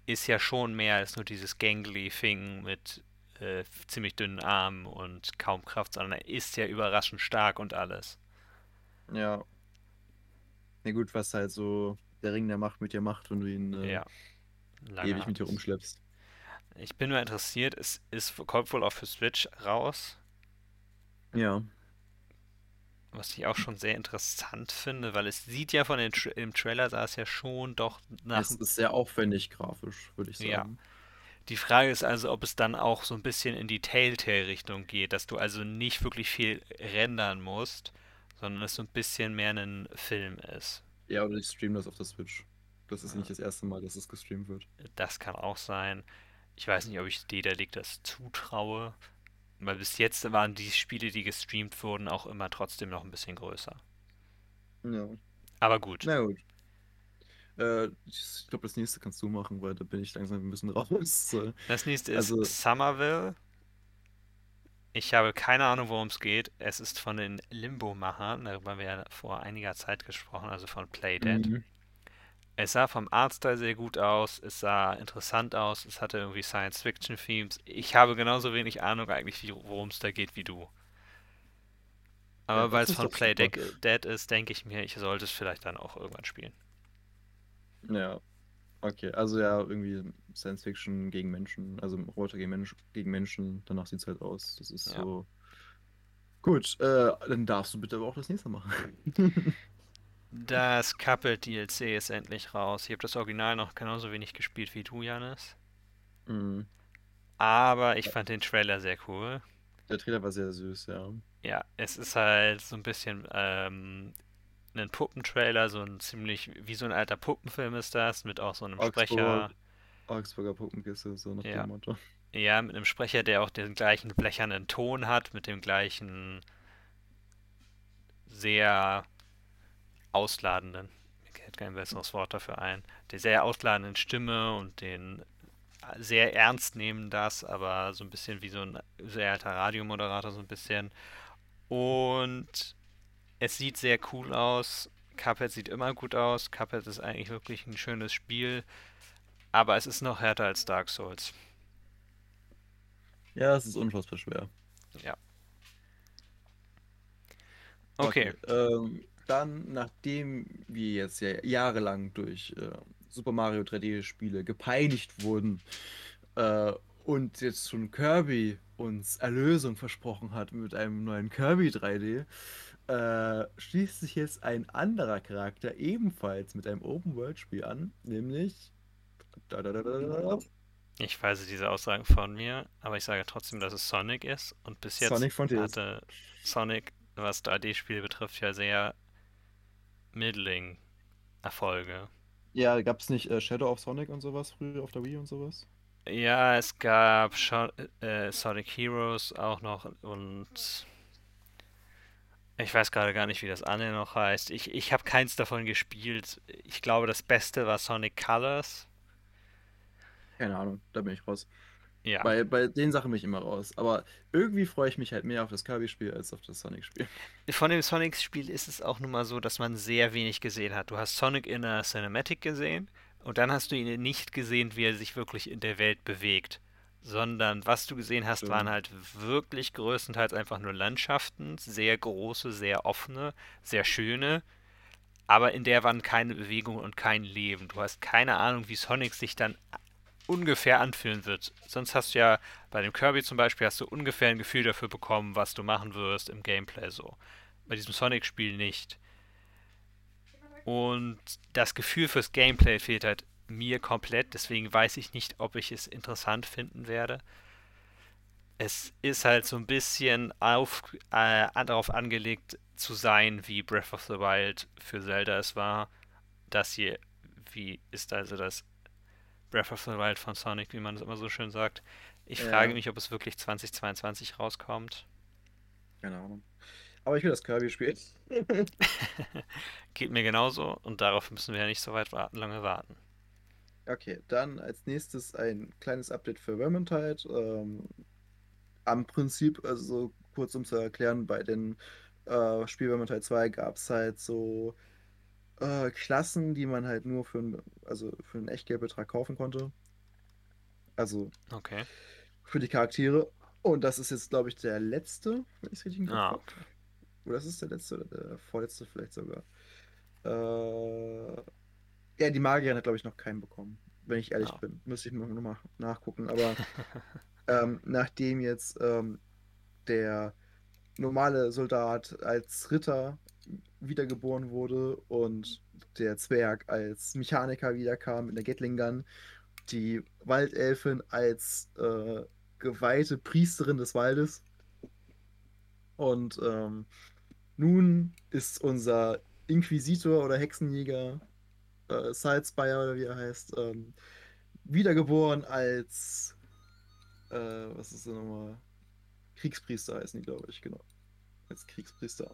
ist ja schon mehr als nur dieses Gangly-Thing mit äh, ziemlich dünnen Armen und kaum Kraft, sondern er ist ja überraschend stark und alles. Ja. Na gut, was halt so der Ring der Macht mit dir macht, wenn du ihn äh, Ja. Ewig mit dir rumschleppst. Ich bin nur interessiert, es ist, kommt wohl auch für Switch raus, Ja. Was ich auch schon sehr interessant finde, weil es sieht ja von den Tra im Trailer sah es ja schon doch nach Es ist sehr aufwendig grafisch, würde ich Ja. sagen. Die Frage ist also, ob es dann auch so ein bisschen in die Telltale-Richtung geht, dass du also nicht wirklich viel rendern musst, sondern es so ein bisschen mehr ein Film ist. Ja, oder ich streame das auf der Switch. Das ist Ja. nicht das erste Mal, dass es gestreamt wird. Das kann auch sein. Ich weiß nicht, ob ich Dedalic das zutraue, weil bis jetzt waren die Spiele, die gestreamt wurden, auch immer trotzdem noch ein bisschen größer. Ja. Aber gut. Na gut. Äh, ich glaube, das nächste kannst du machen, weil da bin ich langsam ein bisschen raus. Das nächste ist Also- Somerville. Ich habe keine Ahnung, worum es geht. Es ist von den Limbo-Machern, darüber haben wir ja vor einiger Zeit gesprochen, also von Playdead. mhm. Es sah vom Artstyle sehr gut aus, es sah interessant aus, es hatte irgendwie Science-Fiction-Themes. Ich habe genauso wenig Ahnung eigentlich, worum es da geht wie du. Aber Ja, weil es von Play. Dead Dead ist, denke ich mir, ich sollte es vielleicht dann auch irgendwann spielen. Ja. Okay, also ja, irgendwie Science Fiction gegen Menschen, also Roboter gegen, Mensch, gegen Menschen, danach sieht es halt aus. Das ist Ja. so. Gut, äh, dann darfst du bitte aber auch das nächste machen. Das Coupled DLC ist endlich raus. Ich habe das Original noch genauso wenig gespielt wie du, Janis. Mhm. Aber ich fand den Trailer sehr cool. Der Trailer war sehr süß, ja. Ja, es ist halt so ein bisschen ähm, ein Puppentrailer, so ein ziemlich, wie so ein alter Puppenfilm ist das, mit auch so einem Sprecher. Augsburg, Augsburger Puppenkiste, so nach Ja. dem Motto. Ja, mit einem Sprecher, der auch den gleichen blechernen Ton hat, mit dem gleichen sehr ausladenden, mir fällt kein besseres Wort dafür ein, der sehr ausladenden Stimme und den sehr ernst nehmen das, aber so ein bisschen wie so ein sehr alter Radiomoderator, so ein bisschen. Und es sieht sehr cool aus. Cuphead sieht immer gut aus. Cuphead ist eigentlich wirklich ein schönes Spiel, aber es ist noch härter als Dark Souls. Ja, es ist unfassbar schwer. Okay. ähm, dann, nachdem wir jetzt ja jahrelang durch äh, Super Mario 3D-Spiele gepeinigt wurden äh, und jetzt schon Kirby uns Erlösung versprochen hat mit einem neuen Kirby 3D, äh, schließt sich jetzt ein anderer Charakter ebenfalls mit einem Open-World-Spiel an, nämlich. Da, da, da, da, da, Ich weise diese Aussagen von mir, aber ich sage trotzdem, dass es Sonic ist. Und bis jetzt Sonic hatte Sonic, was 3D-Spiele betrifft, ja sehr middling Erfolge. Ja, gab es nicht äh, Shadow of Sonic und sowas früher auf der Wii und sowas? Ja, es gab schon äh, Sonic Heroes auch noch und ich weiß gerade gar nicht, wie das andere noch heißt. Ich, ich habe keins davon gespielt. Ich glaube, das Beste war Sonic Colors. Keine Ahnung, da bin ich raus. Ja. Bei, bei den Sachen bin ich immer raus. Aber irgendwie freue ich mich halt mehr auf das Kirby-Spiel als auf das Sonic-Spiel. Von dem Sonic-Spiel ist es auch nun mal so, dass man sehr wenig gesehen hat. Du hast Sonic in der Cinematic gesehen und dann hast du ihn nicht gesehen, wie er sich wirklich in der Welt bewegt. Sondern was du gesehen hast, Stimmt. waren halt wirklich größtenteils einfach nur Landschaften, sehr große, sehr offene, sehr schöne, aber in der waren keine Bewegung und kein Leben. Du hast keine Ahnung, wie Sonic sich dann ungefähr anfühlen wird. Sonst hast du ja bei dem Kirby zum Beispiel hast du ungefähr ein Gefühl dafür bekommen, was du machen wirst im Gameplay so. Bei diesem Sonic-Spiel nicht. Und das Gefühl fürs Gameplay fehlt halt mir komplett, deswegen weiß ich nicht, ob ich es interessant finden werde. Es ist halt so ein bisschen auf, äh, darauf angelegt zu sein, wie Breath of the Wild für Zelda es war. Das hier, wie ist also das Breath of the Wild von Sonic, wie man es immer so schön sagt. Ich Ja. frage mich, ob es wirklich 2022 rauskommt. Keine Ahnung. Aber ich will das Kirby-Spiel. Geht mir genauso und darauf müssen wir ja nicht so weit warten, lange warten. Okay, dann als nächstes ein kleines Update für Vermintide. Ähm, am Prinzip, also so kurz um zu erklären, bei den äh, Spiel Vermintide 2 gab es halt so äh, Klassen, die man halt nur für, ein, also für einen Echtgeldbetrag kaufen konnte. Also Okay. für die Charaktere. Und das ist jetzt, glaube ich, der letzte, wenn ich es richtig im Ah, okay. Oder das ist der letzte oder der vorletzte vielleicht sogar. Äh, ja, die Magierin hat, glaube ich, noch keinen bekommen. Wenn ich ehrlich Ah. bin. Müsste ich noch mal nachgucken. Aber ähm, nachdem jetzt ähm, der normale Soldat als Ritter wiedergeboren wurde und der Zwerg als Mechaniker wiederkam in der Gatling Gun, die Waldelfin als äh, geweihte Priesterin des Waldes. Und ähm, nun ist unser Inquisitor oder Hexenjäger, äh, Sidespire oder wie er heißt, ähm, wiedergeboren als, äh, was ist denn nochmal? Kriegspriester heißen die, glaube ich, genau. Als Kriegspriester.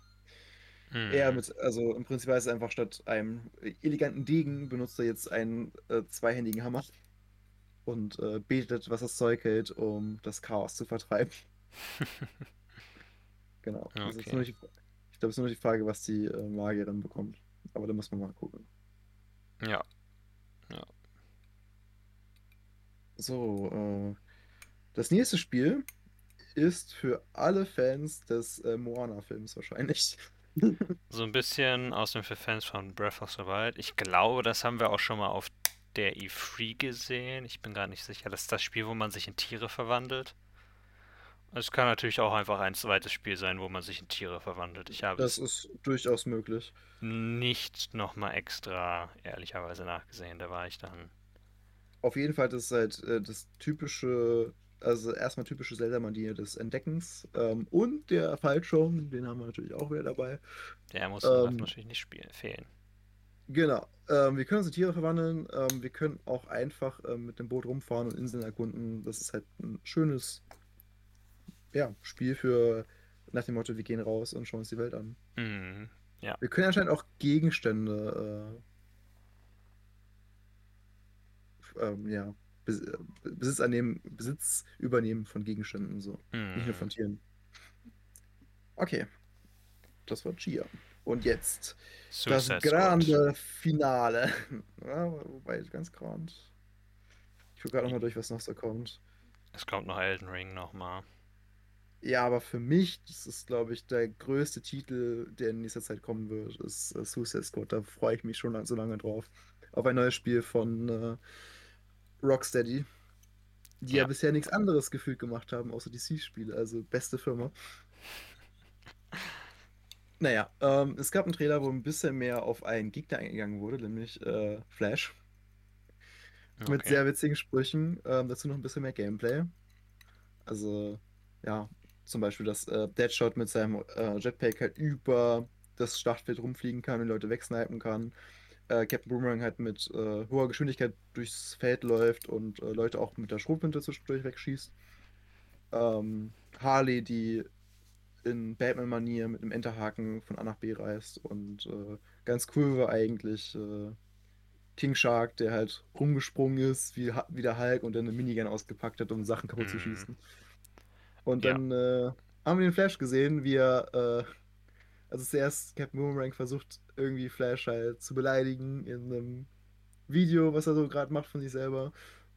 Er Hm. mit, also im Prinzip heißt es einfach, statt einem eleganten Degen benutzt er jetzt einen äh, zweihändigen Hammer und äh, betet, was das Zeug hält, um das Chaos zu vertreiben. Genau. Okay. die, ich glaube, es ist nur die Frage, was die äh, Magierin bekommt. Aber da muss man mal gucken. Ja. So, äh, das nächste Spiel ist für alle Fans des äh, Moana-Films wahrscheinlich. So ein bisschen aus dem für Fans von Breath of the Wild. Ich glaube, das haben wir auch schon mal auf der E3 gesehen. Ich bin gar nicht sicher. Das ist das Spiel, wo man sich in Tiere verwandelt. Es kann natürlich auch einfach ein zweites Spiel sein, wo man sich in Tiere verwandelt. Ich habe Das ist durchaus möglich. nicht nochmal extra ehrlicherweise nachgesehen. Da war ich dann. Auf jeden Fall das ist halt äh, das typische, also erstmal typische Zelda-Manier des Entdeckens. Ähm, und der Fallschirm, den haben wir natürlich auch wieder dabei. Der muss Ähm, natürlich nicht spielen, fehlen. Genau. Ähm, wir können uns in Tiere verwandeln. Ähm, wir können auch einfach ähm, mit dem Boot rumfahren und Inseln erkunden. Das ist halt ein schönes ja, Spiel für nach dem Motto, wir gehen raus und schauen uns die Welt an. Mhm. Wir können anscheinend auch Gegenstände äh, ähm, ja, Besitz annehmen, Besitz übernehmen von Gegenständen und so. Nicht nur Mhm. von Tieren. Okay. Das war Chia. Und jetzt das Suicide Squad. grande Finale. Ja, wobei, ganz grand. Ich gucke gerade nochmal durch, was noch so kommt. Es kommt noch Elden Ring nochmal. Ja, aber für mich, das ist, glaube ich, der größte Titel, der in nächster Zeit kommen wird, ist äh, Suicide Squad. Da freue ich mich schon so lange drauf. Auf ein neues Spiel von äh, Rocksteady, die ja. ja bisher nichts anderes gefühlt gemacht haben, außer DC-Spiele. Also beste Firma. Naja, ähm, es gab einen Trailer, wo ein bisschen mehr auf einen Gegner eingegangen wurde, nämlich äh, Flash. Okay. Mit sehr witzigen Sprüchen. Ähm, dazu noch ein bisschen mehr Gameplay. Also, ja, zum Beispiel, dass äh, Deadshot mit seinem äh, Jetpack halt über das Startfeld rumfliegen kann und Leute wegsnipen kann. Äh, Captain Boomerang halt mit äh, hoher Geschwindigkeit durchs Feld läuft und äh, Leute auch mit der Schrotflinte zwischendurch wegschießt. Ähm, Harley, die in Batman-Manier mit einem Enterhaken von A nach B reist. Und äh, ganz cool war eigentlich äh, King Shark, der halt rumgesprungen ist, wie, wie der Hulk und dann eine Minigun ausgepackt hat, um Sachen kaputt mhm. zu schießen. Und dann ja. äh, haben wir den Flash gesehen, wie er, also zuerst Captain Boomerang versucht, irgendwie Flash halt zu beleidigen in einem Video, was er so gerade macht von sich selber.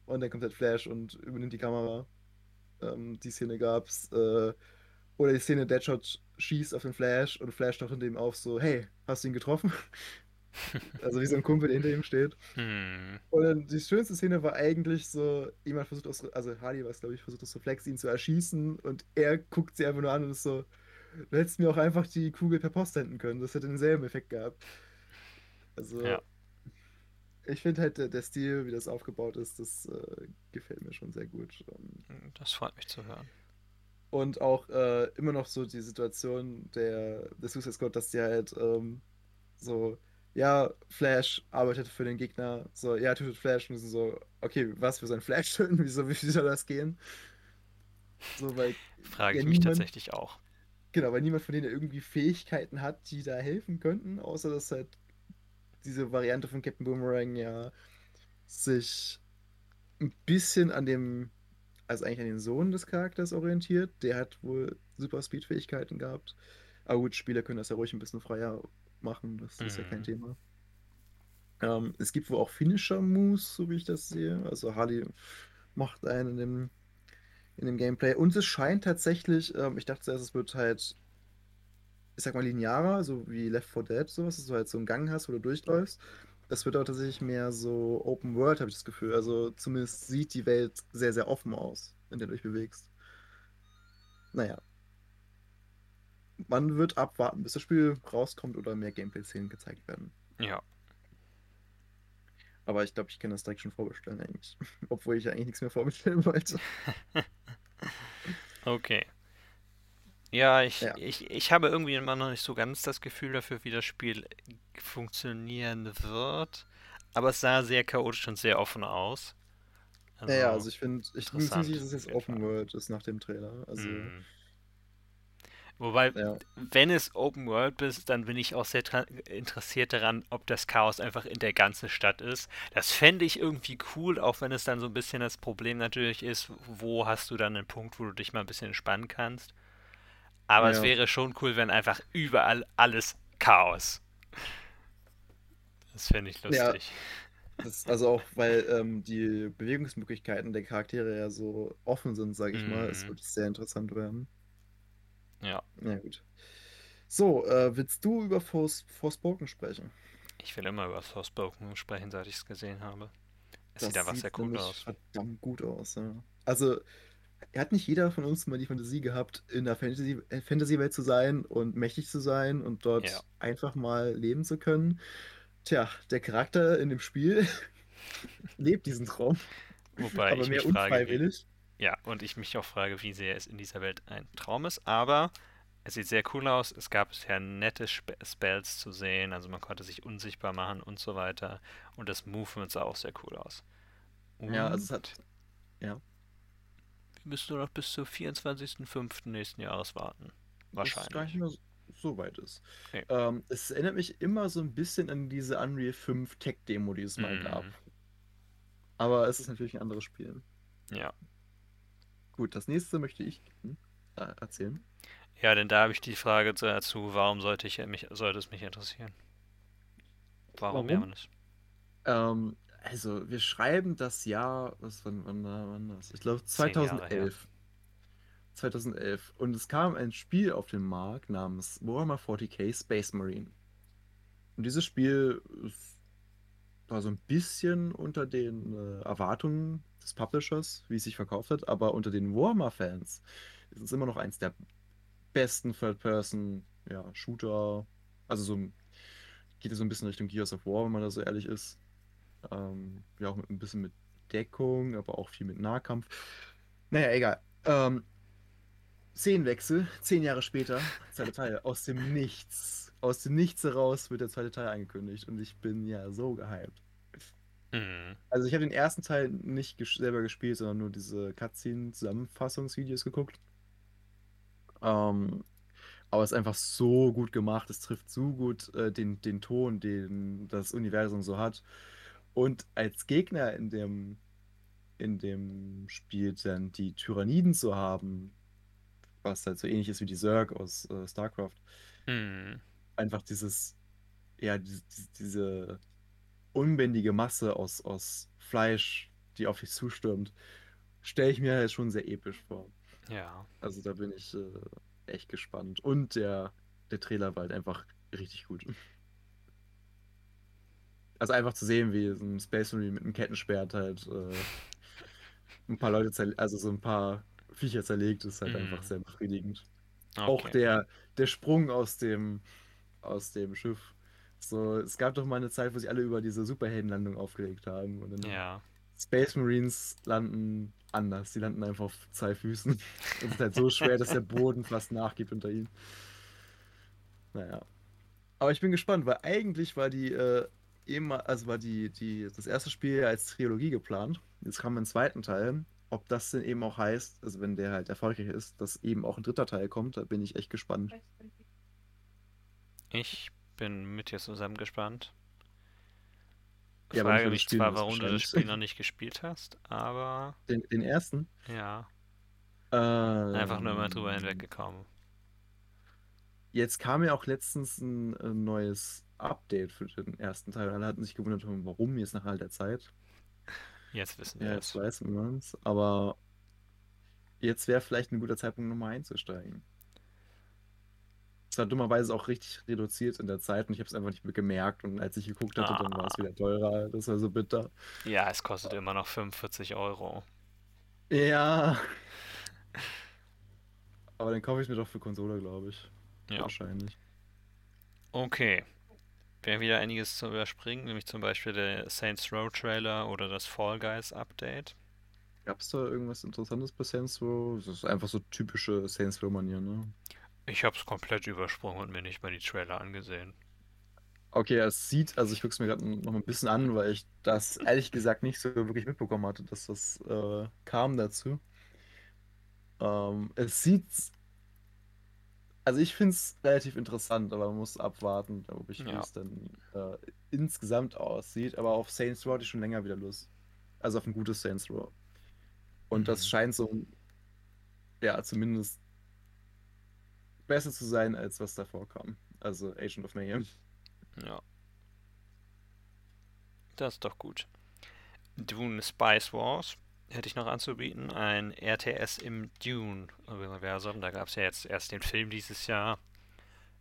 Und dann kommt halt Flash und übernimmt die Kamera. Ähm, die Szene gab's. Äh, oder die Szene, Deadshot schießt auf den Flash und Flash taucht hinter ihm auf, so, hey, hast du ihn getroffen? also wie so ein Kumpel, der hinter ihm steht. Hm. Und dann die schönste Szene war eigentlich so, jemand versucht aus, also Hardy war es, glaube ich, versucht aus Reflex ihn zu erschießen und er guckt sie einfach nur an und ist so, du hättest mir auch einfach die Kugel per Post senden können, das hätte denselben Effekt gehabt. Also, ja. ich finde halt der, der, Stil, wie das aufgebaut ist, das äh, gefällt mir schon sehr gut. Ähm, das freut mich zu hören und auch äh, immer noch so die Situation der, des Suicide Squad, dass die halt ähm, so, ja, Flash arbeitet für den Gegner, so, ja, tötet Flash und so, okay, was für sein Flash töten, wieso, wie soll das gehen? So, weil. Frage ja, ich mich niemand, tatsächlich auch. Genau, weil niemand von denen irgendwie Fähigkeiten hat, die da helfen könnten, außer dass halt diese Variante von Captain Boomerang ja sich ein bisschen an dem also eigentlich an den Sohn des Charakters orientiert. Der hat wohl super Speed-Fähigkeiten gehabt. Aber gut, Spieler können das ja ruhig ein bisschen freier machen. Das mhm. ist ja kein mhm. Thema. Ähm, es gibt wohl auch Finisher-Moves, so wie ich das sehe. Also Harley macht einen in dem, in dem Gameplay. Und es scheint tatsächlich, ähm, ich dachte zuerst, es wird halt, ich sag mal, linearer, so wie Left 4 Dead, sowas, dass du halt so einen Gang hast, wo du durchläufst es wird auch tatsächlich mehr so Open World, habe ich das Gefühl. Also zumindest sieht die Welt sehr, sehr offen aus, in der du dich bewegst. Naja. Man wird abwarten, bis das Spiel rauskommt oder mehr Gameplay-Szenen gezeigt werden. Ja. Aber ich glaube, ich kann das direkt schon vorbestellen eigentlich. Obwohl ich ja eigentlich nichts mehr vorbestellen wollte. okay. Ja, ich, ja. Ich, ich habe irgendwie immer noch nicht so ganz das Gefühl dafür, wie das Spiel funktionieren wird. Aber es sah sehr chaotisch und sehr offen aus. Also, ja, also ich finde, ich dass es jetzt Open World ist nach dem Trailer. Also. Mm. Wobei, ja. wenn es Open World ist, dann bin ich auch sehr interessiert daran, ob das Chaos einfach in der ganzen Stadt ist. Das fände ich irgendwie cool, auch wenn es dann so ein bisschen das Problem natürlich ist, wo hast du dann einen Punkt, wo du dich mal ein bisschen entspannen kannst. Aber ja. es wäre schon cool, wenn einfach überall alles Chaos. Das fände ich lustig. Ja, also auch, weil ähm, die Bewegungsmöglichkeiten der Charaktere ja so offen sind, sage ich mm. mal. Es mhm. wird sehr interessant werden. Ja. Ja, gut. So, äh, willst du über Fors Forspoken sprechen? Ich will immer über Forspoken sprechen, seit ich es gesehen habe. Es das sieht einfach sehr gut aus. Verdammt gut aus, ja. Also, hat nicht jeder von uns mal die Fantasie gehabt, in der Fantasy, äh, Fantasy-Welt zu sein und mächtig zu sein und dort ja. einfach mal leben zu können? Tja, der Charakter in dem Spiel lebt diesen Traum. Wobei aber ich mehr mich unfreiwillig. Frage, wie, ja, und ich mich auch frage, wie sehr es in dieser Welt ein Traum ist, aber es sieht sehr cool aus. Es gab bisher nette Spe Spells zu sehen, also man konnte sich unsichtbar machen und so weiter. Und das Movement sah auch sehr cool aus. Und ja, also es hat. Ja. Wir müssen nur noch bis zum 24.05. nächsten Jahres warten. Wahrscheinlich. Das gar nicht mehr so weit ist. Okay. Ähm, es erinnert mich immer so ein bisschen an diese Unreal 5 Tech-Demo, die es mal mm. gab. Aber es ist natürlich ein anderes Spiel. Ja. Gut, das nächste möchte ich äh, erzählen. Ja, denn da habe ich die Frage dazu, warum sollte, ich mich, sollte es mich interessieren? Warum, warum? Ähm, also, wir schreiben das Jahr, was, wann, wann, wann das? Ich glaube 2011. 2011. Und es kam ein Spiel auf den Markt namens Warhammer 40k Space Marine. Und dieses Spiel war so ein bisschen unter den äh, Erwartungen des Publishers, wie es sich verkauft hat, aber unter den Warhammer-Fans ist es immer noch eins der besten Third-Person-Shooter. Ja, also so geht es so ein bisschen Richtung Gears of War, wenn man da so ehrlich ist. Ähm, ja, auch mit, ein bisschen mit Deckung, aber auch viel mit Nahkampf. Naja, egal. Ähm, Szenenwechsel, zehn Jahre später, zweite Teil, aus dem Nichts. Aus dem Nichts heraus wird der zweite Teil angekündigt und ich bin ja so gehypt. Mhm. Also ich habe den ersten Teil nicht ges selber gespielt, sondern nur diese Cutscene-Zusammenfassungsvideos geguckt. Ähm, aber es ist einfach so gut gemacht, es trifft so gut äh, den, den Ton, den das Universum so hat. Und als Gegner in dem, in dem Spiel dann die Tyranniden zu haben, was halt so ähnlich ist wie die Zerg aus äh, StarCraft. Mhm. Einfach dieses, ja, die, die, diese unbändige Masse aus, aus Fleisch, die auf dich zustürmt, stelle ich mir halt schon sehr episch vor. Ja. Also da bin ich äh, echt gespannt. Und der, der Trailer war halt einfach richtig gut. Also einfach zu sehen, wie so ein Space Marine mit einem Kettenschwert halt äh, ein paar Leute, also so ein paar Viecher zerlegt, ist halt mm. einfach sehr befriedigend. Okay. Auch der, der Sprung aus dem, aus dem Schiff. So, es gab doch mal eine Zeit, wo sich alle über diese Superheldenlandung aufgeregt haben. Und dann ja. Space Marines landen anders. Die landen einfach auf zwei Füßen. Und es ist halt so schwer, dass der Boden fast nachgibt unter ihnen. Naja. Aber ich bin gespannt, weil eigentlich war die, äh, eben, also war die, die, das erste Spiel als Trilogie geplant. Jetzt kam ein zweiten Teil. Ob das denn eben auch heißt, also wenn der halt erfolgreich ist, dass eben auch ein dritter Teil kommt, da bin ich echt gespannt. Ich bin mit dir zusammen gespannt. Ich ja, frage mich zwar, warum du das Spiel noch nicht gespielt hast, aber. Den, den ersten? Ja. Ähm, Einfach nur mal drüber hinweggekommen. Jetzt kam ja auch letztens ein, neues Update für den ersten Teil. Alle hatten sich gewundert, warum jetzt nach all der Zeit. Jetzt wissen wir ja, jetzt weiß man es. Aber jetzt wäre vielleicht ein guter Zeitpunkt, nochmal einzusteigen. Es war dummerweise auch richtig reduziert in der Zeit und ich habe es einfach nicht mehr gemerkt. Und als ich geguckt hatte, ah. dann war es wieder teurer. Das war so bitter. Ja, es kostet immer noch 45 Euro. Ja. Aber dann kaufe ich mir doch für Konsole, glaube ich. Ja. Wahrscheinlich. Okay. Wir haben wieder einiges zu überspringen, nämlich zum Beispiel der Saints Row Trailer oder das Fall Guys Update. Gab es da irgendwas Interessantes bei Saints Row? Das ist einfach so typische Saints Row-Manier, ne? Ich habe es komplett übersprungen und mir nicht mal die Trailer angesehen. Okay, es sieht, also ich gucke es mir gerade noch ein bisschen an, weil ich das ehrlich gesagt nicht so wirklich mitbekommen hatte, dass das äh, kam dazu. Ähm, es sieht also ich finde es relativ interessant, aber man muss abwarten, glaube ich, wie ja. es dann äh, insgesamt aussieht. Aber auf Saints Row hatte ich schon länger wieder Lust. Also auf ein gutes Saints Row. Und mhm. das scheint so, ja, zumindest besser zu sein, als was davor kam. Also Agent of Mayhem. Ja. Das ist doch gut. Dune Spice Wars hätte ich noch anzubieten, ein RTS im Dune-Universum. Da gab es ja jetzt erst den Film dieses Jahr.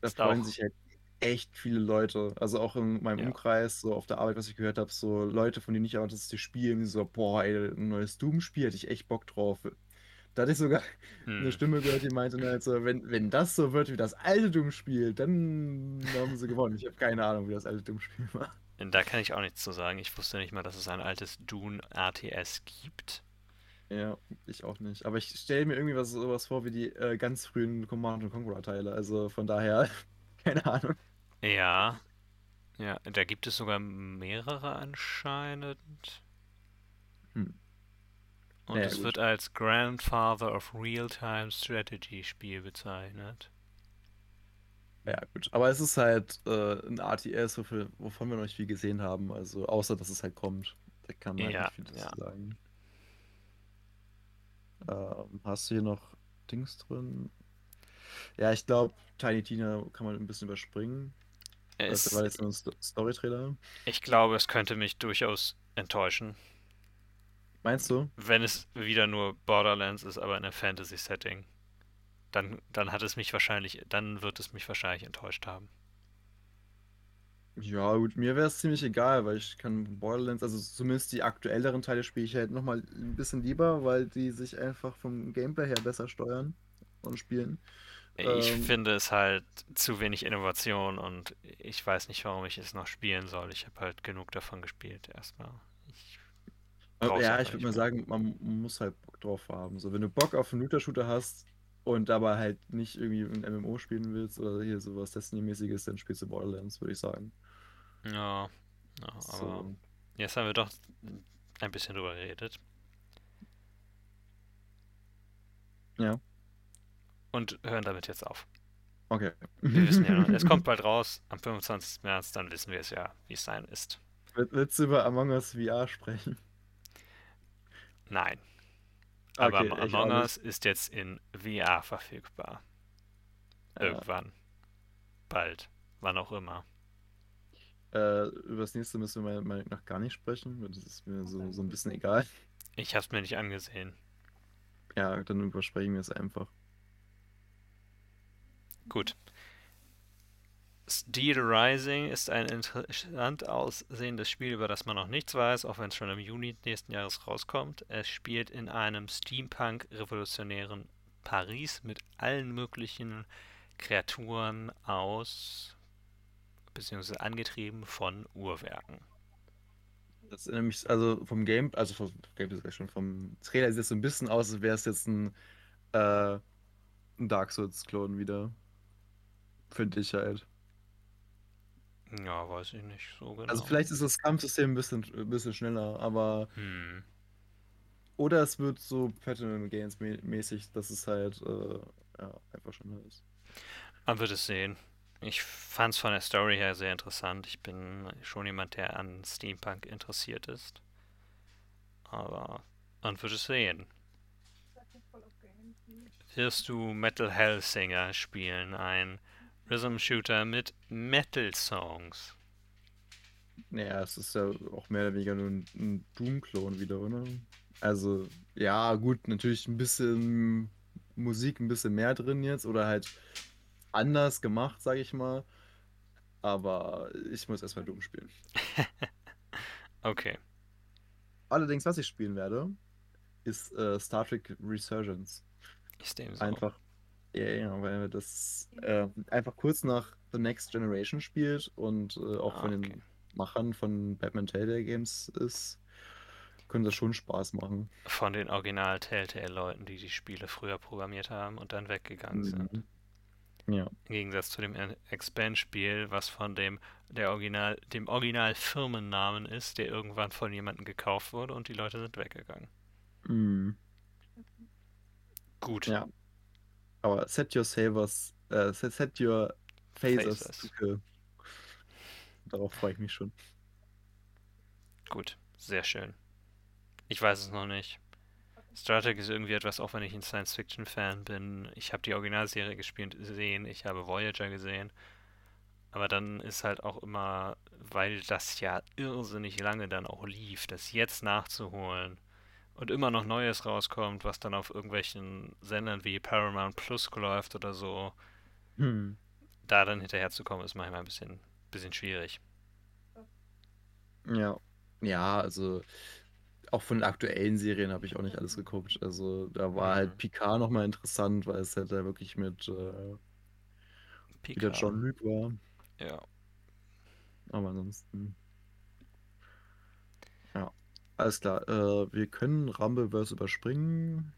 Da ist freuen auch... sich halt echt viele Leute. Also auch in meinem ja. Umkreis, so auf der Arbeit, was ich gehört habe, so Leute, von denen ich erwartet, dass die spielen, die so, boah, ey, ein neues Doom-Spiel, hätte ich echt Bock drauf. Da hatte ich sogar hm. eine Stimme gehört, die meinte halt so, wenn, wenn das so wird wie das alte Doom-Spiel, dann haben sie gewonnen. Ich habe keine Ahnung, wie das alte Doom-Spiel war. Da kann ich auch nichts zu sagen. Ich wusste nicht mal, dass es ein altes Dune RTS gibt. Ja, ich auch nicht. Aber ich stelle mir irgendwie was, sowas vor wie die äh, ganz frühen Command Conqueror Teile. Also von daher, keine Ahnung. Ja. Ja, da gibt es sogar mehrere anscheinend. Und es gut. wird als Grandfather of Real-Time Strategy Spiel bezeichnet. Ja, gut. Aber es ist halt äh, ein RTS, wovon wir noch nicht viel gesehen haben. Also, außer dass es halt kommt. Da kann man ja, nicht viel ja. sagen. Ähm, hast du hier noch Dings drin? Ja, ich glaube, Tiny Tina kann man ein bisschen überspringen. Es, das war jetzt nur ein Story-Trailer. Ich glaube, es könnte mich durchaus enttäuschen. Meinst du? Wenn es wieder nur Borderlands ist, aber in einem Fantasy-Setting. dann, dann hat es mich wahrscheinlich, dann wird es mich wahrscheinlich enttäuscht haben. Ja, gut, mir wäre es ziemlich egal, weil ich kann Borderlands, also zumindest die aktuelleren Teile spiele ich halt nochmal ein bisschen lieber, weil die sich einfach vom Gameplay her besser steuern und spielen. Ich Ähm, finde es halt zu wenig Innovation und ich weiß nicht, warum ich es noch spielen soll. Ich habe halt genug davon gespielt erstmal. Ich brauch's ja, einfach ich würde mal sagen, man muss halt Bock drauf haben. So, wenn du Bock auf einen Looter-Shooter hast und dabei halt nicht irgendwie ein MMO spielen willst oder hier sowas Destiny-mäßiges, dann spielst du Borderlands, würde ich sagen. Ja, ja, aber So, jetzt haben wir doch ein bisschen drüber geredet. ja, Und hören damit jetzt auf. okay. Wir wissen ja noch, es kommt bald raus, am 25. März, dann wissen wir es ja, wie es sein ist. Will- Willst du über Among Us VR sprechen? Nein. Aber Okay, Among. Us ist jetzt in VR verfügbar. Ja. Irgendwann. Bald. Wann auch immer. Äh, über das nächste müssen wir meiner Meinung nach gar nicht sprechen, weil das ist mir so, so ein bisschen egal. Ich hab's mir nicht angesehen. Ja, dann übersprechen wir es einfach. Gut. Steel Rising ist ein interessant aussehendes Spiel, über das man noch nichts weiß, auch wenn es schon im Juni nächsten Jahres rauskommt. Es spielt in einem Steampunk-revolutionären Paris mit allen möglichen Kreaturen aus, beziehungsweise angetrieben von Uhrwerken. Das ist nämlich, also vom Game, also vom Game schon, vom Trailer sieht es so ein bisschen aus, als wäre es jetzt ein, äh, ein Dark Souls-Klon wieder. Finde ich halt. Ja, weiß ich nicht so genau. Also vielleicht ist das Kampfsystem ein bisschen, ein bisschen schneller, aber. Hm. Oder es wird so Platinum Games mä- mäßig, dass es halt äh, ja, einfach schneller ist. Man wird es sehen. Ich fand es von der Story her sehr interessant. Ich bin schon jemand, der an Steampunk interessiert ist. Aber man wird es sehen. Wirst du Metal Hellsinger spielen, ein Rhythm Shooter mit Metal Songs? Naja, es ist ja auch mehr oder weniger nur ein, ein Doom-Klon wieder, oder? Also, ja, gut, natürlich ein bisschen Musik, ein bisschen mehr drin jetzt oder halt anders gemacht, sag ich mal. Aber ich muss erstmal Doom spielen. Okay. Allerdings, was ich spielen werde, ist äh, Star Trek Resurgence. Ist dem so. Einfach, ja, ja, weil das äh, einfach kurz nach The Next Generation spielt und äh, auch Ah, von okay. den Machern von Batman Telltale Games ist, könnte das schon Spaß machen. Von den Original Telltale-Leuten, die die Spiele früher programmiert haben und dann weggegangen sind. Mhm. Ja. Im Gegensatz zu dem Expand-Spiel, was von dem, der Original, dem Original-Firmennamen ist, der irgendwann von jemandem gekauft wurde und die Leute sind weggegangen. Mhm. Gut. Ja. Aber set your savers, äh, set, set your phasers Phasers. to kill. Darauf freue ich mich schon. Gut. Sehr schön. Ich weiß es noch nicht. Star Trek ist irgendwie etwas, auch wenn ich ein Science-Fiction-Fan bin. Ich habe die Originalserie gespielt, gesehen, ich habe Voyager gesehen. Aber dann ist halt auch immer, weil das ja irrsinnig lange dann auch lief, das jetzt nachzuholen und immer noch Neues rauskommt, was dann auf irgendwelchen Sendern wie Paramount Plus läuft oder so, Hm. da dann hinterherzukommen, ist manchmal ein bisschen, bisschen schwierig. Ja. Ja, also auch von den aktuellen Serien habe ich auch nicht alles geguckt. Also da war Mhm. halt Picard nochmal interessant, weil es halt da wirklich mit äh, wieder. John Luke war. Ja. Aber ansonsten. Ja, alles klar. Äh, wir können Rumbleverse überspringen.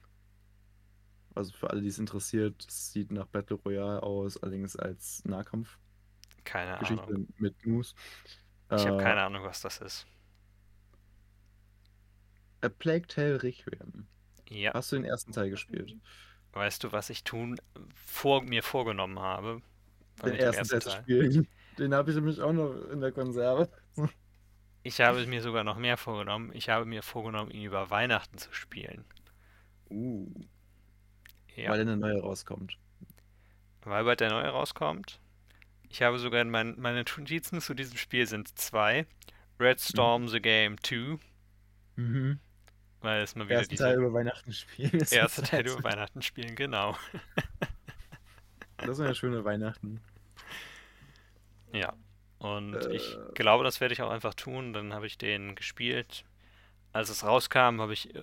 Also für alle, die es interessiert, es sieht nach Battle Royale aus, allerdings als Nahkampfgeschichte Keine Ahnung. mit Moose. Ich habe Äh, keine Ahnung, was das ist. A Plague Tale Requiem. Ja. Hast du den ersten Teil gespielt? Weißt du, was ich tun vor mir vorgenommen habe? Den dem ersten Teil zu spielen. Den habe ich nämlich auch noch in der Konserve. Ich habe mir sogar noch mehr vorgenommen. Ich habe mir vorgenommen, ihn über Weihnachten zu spielen. Uh, Ja, weil eine neue rauskommt. weil bald der neue rauskommt. Ich habe sogar in mein, meine Notizen zu diesem Spiel sind zwei. Red Storm the Game 2, Mhm. weil es mal wieder Ersten diese Teil über Weihnachten spielen. ist erste das Teil über Weihnachten spielen, genau. Das sind ja schöne Weihnachten. Ja. Und Äh. ich glaube, das werde ich auch einfach tun. Dann habe ich den gespielt. Als es rauskam, habe ich, äh,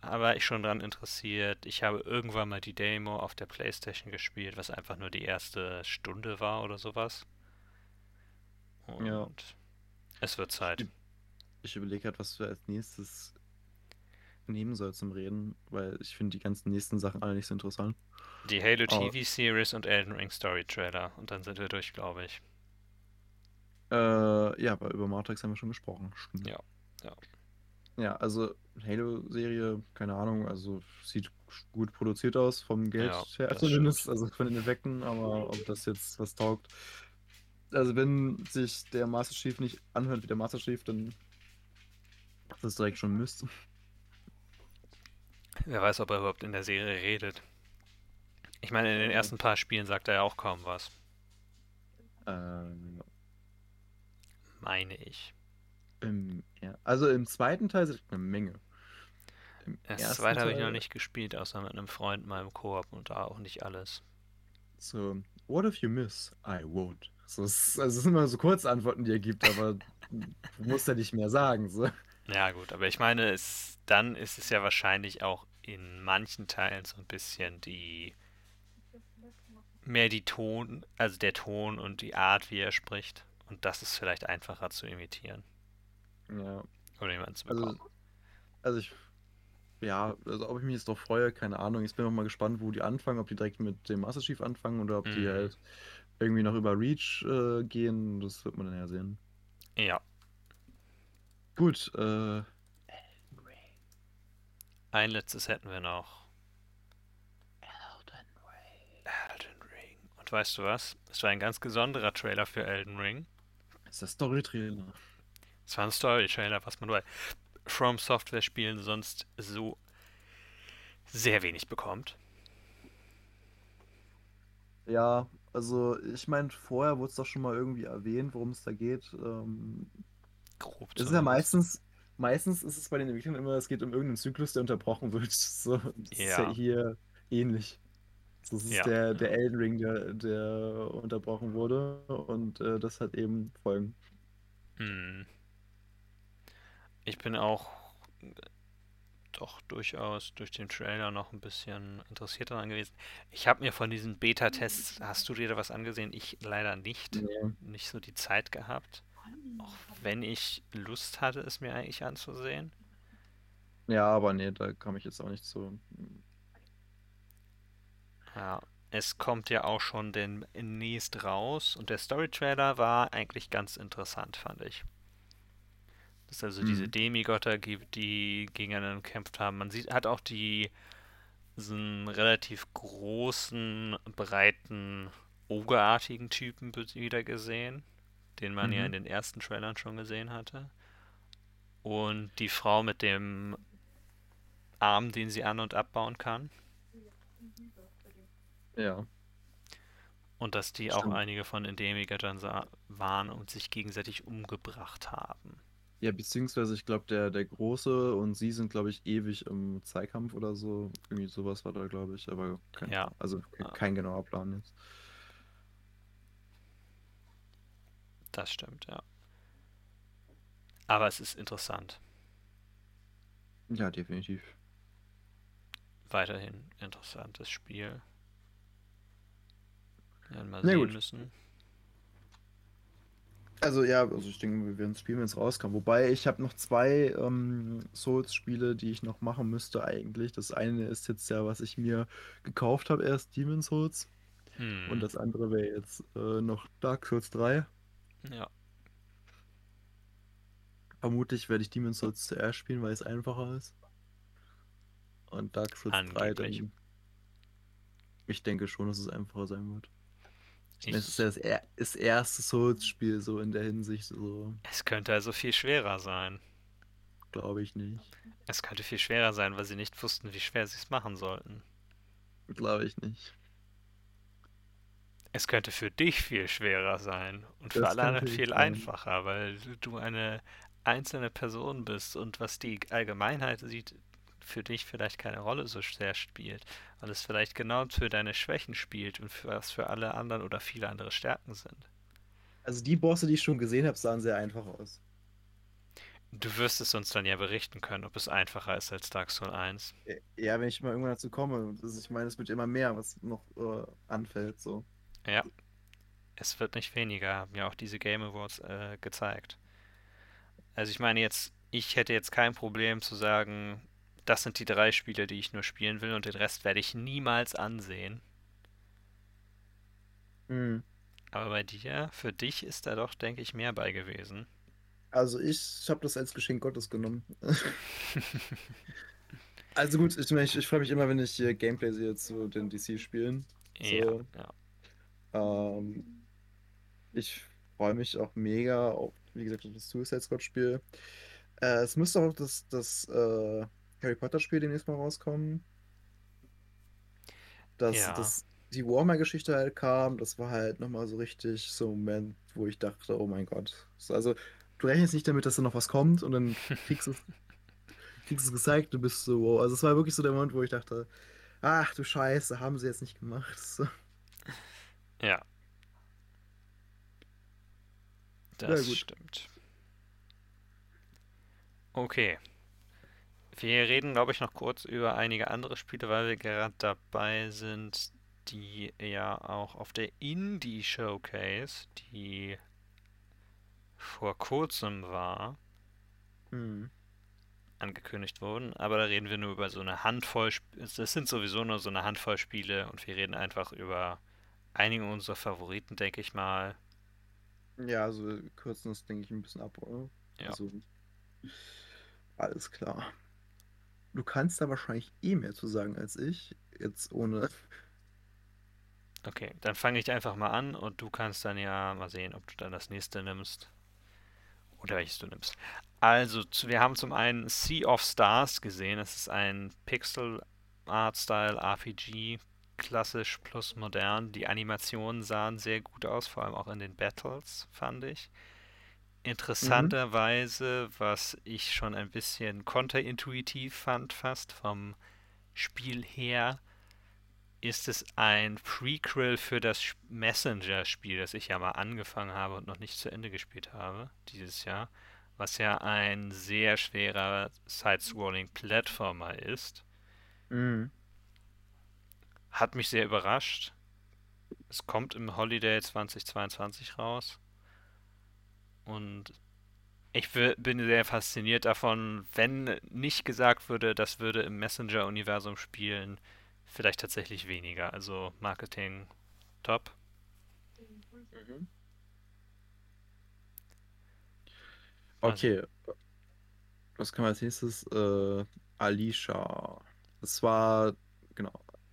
war ich schon dran interessiert. Ich habe irgendwann mal die Demo auf der PlayStation gespielt, was einfach nur die erste Stunde war oder sowas. Und Ja. es wird Zeit. Ich überlege gerade, was du als nächstes nehmen soll zum Reden, weil ich finde die ganzen nächsten Sachen alle nicht so interessant. Die Halo Oh. TV Series und Elden Ring Story Trailer. Und dann sind wir durch, glaube ich. Äh, ja, aber über Matrix haben wir schon gesprochen. Stimmt. Ja, ja. Ja, also Halo-Serie, keine Ahnung, also sieht gut produziert aus vom Geld Ja, her zumindest, also von den Effekten, aber ob das jetzt was taugt. Also wenn sich der Master Chief nicht anhört wie der Master Chief, dann ist das direkt schon Mist. Wer weiß, ob er überhaupt in der Serie redet. Ich meine, in den ersten paar Spielen sagt er ja auch kaum was. Ähm, Meine ich. im, ja, also im zweiten Teil ist eine Menge. Im Das ersten zweite habe ich noch nicht gespielt, außer mit einem Freund mal im Koop und da auch nicht alles. So, what if you miss? I won't. So, es, also es sind immer so Kurzantworten, die er gibt, aber du musst ja nicht mehr sagen. So. Ja, gut, aber ich meine, es, dann ist es ja wahrscheinlich auch in manchen Teilen so ein bisschen die. mehr die Ton, also der Ton und die Art, wie er spricht. Und das ist vielleicht einfacher zu imitieren Ja, oder jemanden zu also, bekommen. also ich, ja, also ob ich mich jetzt drauf freue, keine Ahnung. Ich bin auch mal gespannt, wo die anfangen, ob die direkt mit dem Master Chief anfangen oder ob die Mhm. halt irgendwie noch über Reach äh, gehen. Das wird man dann ja sehen. Ja, Gut, äh, ein letztes hätten wir noch. Elden Ring. Elden Ring. Und weißt du was? Es war ein ganz besonderer Trailer für Elden Ring. Das ist der Story-Trailer. Es war ein Story-Trailer, was man bei From Software-Spielen sonst so sehr wenig bekommt. Ja, also ich meine, vorher wurde es doch schon mal irgendwie erwähnt, worum es da geht. Ähm, Grob Es ist ja meistens, meistens ist es bei den Entwicklern immer, es geht um irgendeinen Zyklus, der unterbrochen wird. So, das ist ja Ja. hier ähnlich. Das ist Ja. der, der Elden Ring, der, der unterbrochen wurde und äh, das hat eben Folgen. Hm. Ich bin auch doch durchaus durch den Trailer noch ein bisschen interessiert daran gewesen. Ich habe mir von diesen Beta-Tests, hast du dir da was angesehen? Ich leider nicht. Nee. Nicht so die Zeit gehabt. Auch wenn ich Lust hatte, es mir eigentlich anzusehen. Ja, aber nee, da kam ich jetzt auch nicht zu. Ja, es kommt ja auch schon demnächst raus und der Story-Trailer war eigentlich ganz interessant, fand ich. Dass es also diese Mhm. Demigötter gibt, die gegeneinander gekämpft haben. Man sieht, hat auch die so einen relativ großen, breiten, ogerartigen Typen wieder gesehen, den man ja Mhm. in den ersten Trailern schon gesehen hatte. Und die Frau mit dem Arm, den sie an- und abbauen kann. Ja. Und dass die auch Stimmt. einige von Demigöttern sa- waren und sich gegenseitig umgebracht haben. Ja, beziehungsweise ich glaube, der, der Große und sie sind, glaube ich, ewig im Zweikampf oder so. Irgendwie sowas war da, glaube ich, aber kein, Ja. also ke- kein genauer Plan jetzt. Das stimmt, ja. Aber es ist interessant. Ja, definitiv. Weiterhin interessantes Spiel. Werden mal Na sehen gut. müssen. Also ja, also ich denke, wir werden es spielen, wenn es rauskommt. Wobei ich habe noch zwei ähm, Souls-Spiele, die ich noch machen müsste eigentlich. Das eine ist jetzt ja, was ich mir gekauft habe, erst Demon's Souls. Hm. Und das andere wäre jetzt äh, noch Dark Souls 3. ja. Vermutlich werde ich Demon's Souls zuerst spielen, weil es einfacher ist. Und Dark Souls 3 Angeblich. dann. Ich denke schon, dass es einfacher sein wird. Ich, Es ist das, er das erste Souls-Spiel so in der Hinsicht, so es könnte also viel schwerer sein. glaube ich nicht. Es könnte viel schwerer sein, weil sie nicht wussten, wie schwer sie es machen sollten. Glaube ich nicht. Es könnte für dich viel schwerer sein und für Das alle anderen viel sein. einfacher, weil du eine einzelne Person bist und was die Allgemeinheit sieht, für dich vielleicht keine Rolle so sehr spielt, weil es vielleicht genau für deine Schwächen spielt und für, was für alle anderen oder viele andere Stärken sind. Also die Bosse, die ich schon gesehen habe, sahen sehr einfach aus. Du wirst es uns dann ja berichten können, ob es einfacher ist als Dark Souls 1. Ja, wenn ich mal irgendwann dazu komme. Also ich meine, es wird immer mehr, was noch äh, anfällt. So. Ja. Es wird nicht weniger, haben ja auch diese Game Awards äh, gezeigt. Also ich meine jetzt, ich hätte jetzt kein Problem zu sagen, das sind die drei Spiele, die ich nur spielen will und den Rest werde ich niemals ansehen. Mhm. Aber bei dir, für dich ist da doch, denke ich, mehr bei gewesen. Also ich habe das als Geschenk Gottes genommen. also gut, ich, ich, ich freue mich immer, wenn ich hier Gameplay sehe zu den DC-Spielen. Ja, So. ja. Ähm, ich freue mich auch mega auf, wie gesagt, auf das Suicide Squad-Spiel. Äh, es müsste auch das, das äh, Harry Potter-Spiel demnächst mal rauskommen. Dass, Ja. dass die Warhammer-Geschichte halt kam, das war halt nochmal so richtig so ein Moment, wo ich dachte, oh mein Gott. So, Also, du rechnest nicht damit, dass da noch was kommt und dann kriegst du es, kriegst es gezeigt, du bist so, wow. Also, es war wirklich so der Moment, wo ich dachte, ach du Scheiße, haben sie jetzt nicht gemacht. So. Ja. Das gut. stimmt. Okay. Wir reden, glaube ich, noch kurz über einige andere Spiele, weil wir gerade dabei sind, die ja auch auf der Indie Showcase, die vor kurzem war, Hm. angekündigt wurden. Aber da reden wir nur über so eine Handvoll. Es sind sowieso nur so eine Handvoll Spiele und wir reden einfach über einige unserer Favoriten, denke ich mal. Ja, also wir kürzen das, denke ich, ein bisschen ab, oder? Ja. Also, alles klar. Du kannst da wahrscheinlich eh mehr zu sagen als ich, jetzt ohne. Okay, dann fange ich einfach mal an und du kannst dann ja mal sehen, ob du dann das nächste nimmst. Oder welches du nimmst. Also, wir haben zum einen Sea of Stars gesehen. Das ist ein Pixel Art Style RPG, klassisch plus modern. Die Animationen sahen sehr gut aus, vor allem auch in den Battles, fand ich. Interessanterweise, was ich schon ein bisschen konterintuitiv fand, fast vom Spiel her, ist es ein Prequel für das Messenger-Spiel, das ich ja mal angefangen habe und noch nicht zu Ende gespielt habe dieses Jahr, was ja ein sehr schwerer Side-Scrolling-Plattformer ist. Mhm. Hat mich sehr überrascht. Es kommt im Holiday 2022 raus. Und ich bin sehr fasziniert davon, wenn nicht gesagt würde, das würde im Messenger-Universum spielen, vielleicht tatsächlich weniger. Also Marketing top. Mhm. Okay. Was kann man als nächstes? Äh, Alicia. Das war, genau.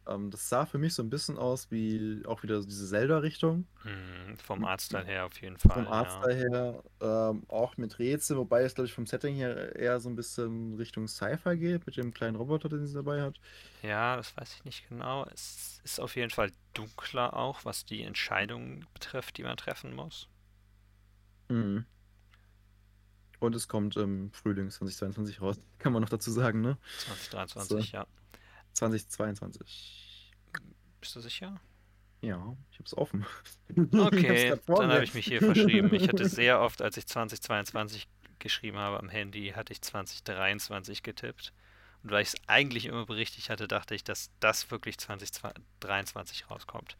Ähm, das sah für mich so ein bisschen aus wie auch wieder so diese Zelda-Richtung. Hm, vom Artstyle her auf jeden Fall. Vom ja. Artstyle her, ähm, auch mit Rätseln, wobei es, glaube ich, vom Setting her eher so ein bisschen Richtung Sci-Fi geht, mit dem kleinen Roboter, den sie dabei hat. Ja, das weiß ich nicht genau. Es ist auf jeden Fall dunkler auch, was die Entscheidungen betrifft, die man treffen muss. Mhm. Und es kommt im Frühling 2022 raus. Kann man noch dazu sagen, ne? 2023, ja. 2022. Bist du sicher? Ja, ich hab's offen. Okay, vor dann habe ich mich hier verschrieben. Ich hatte sehr oft, als ich 2022 geschrieben habe am Handy, hatte ich 2023 getippt. Und weil ich es eigentlich immer berichtigt hatte, dachte ich, dass das wirklich 2023 rauskommt.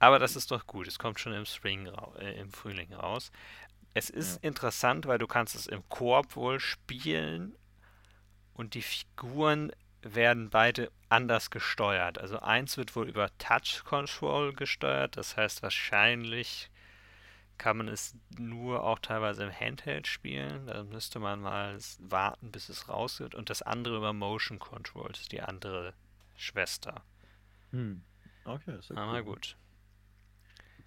Aber das ist doch gut. Es kommt schon im Spring, äh, im Frühling raus. Es ist interessant, weil du kannst es im Koop wohl spielen und die Figuren werden beide anders gesteuert. Also eins wird wohl über Touch Control gesteuert, das heißt wahrscheinlich kann man es nur auch teilweise im Handheld spielen. Da müsste man mal warten, bis es raus wird. Und das andere über Motion Control, das ist die andere Schwester. Hm. Okay, ist ja Aber cool. gut.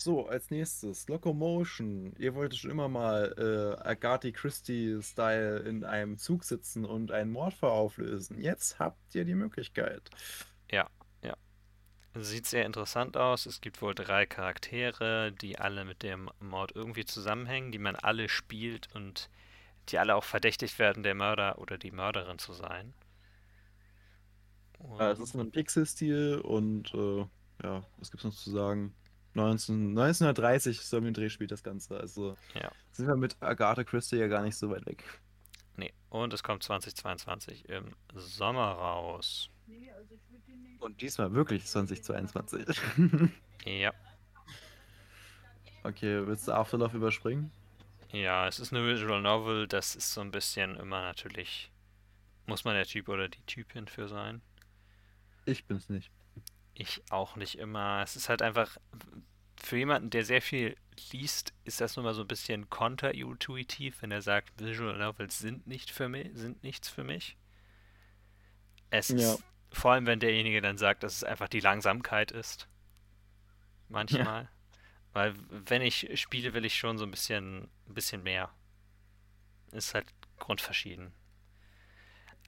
So, als nächstes, Locomotion. Ihr wolltet schon immer mal äh, Agatha Christie-Style in einem Zug sitzen und einen Mordfall auflösen. Jetzt habt ihr die Möglichkeit. Sieht sehr interessant aus. Es gibt wohl drei Charaktere, die alle mit dem Mord irgendwie zusammenhängen, die man alle spielt und die alle auch verdächtigt werden, der Mörder oder die Mörderin zu sein. Ja, es ist ein Pixel-Stil und äh, ja, was gibt's noch zu sagen? 19, 1930 ist so im Dreh spielt das Ganze. Also Ja. sind wir mit Agatha Christie ja gar nicht so weit weg. Nee, und es kommt 2022 im Sommer raus. Und diesmal wirklich 2022. Ja. okay, willst du Afterlife überspringen? Ja, es ist eine Visual Novel, das ist so ein bisschen immer natürlich, muss man der Typ oder die Typin für sein. Ich bin's nicht. Ich auch nicht immer. Es ist halt einfach, für jemanden, der sehr viel liest, ist das nun mal so ein bisschen konterintuitiv, wenn er sagt, Visual Novels sind nicht für mich, sind nichts für mich. Es Ja. ist, vor allem wenn derjenige dann sagt, dass es einfach die Langsamkeit ist. Manchmal. Weil wenn ich spiele, will ich schon so ein bisschen, ein bisschen mehr. Ist halt grundverschieden.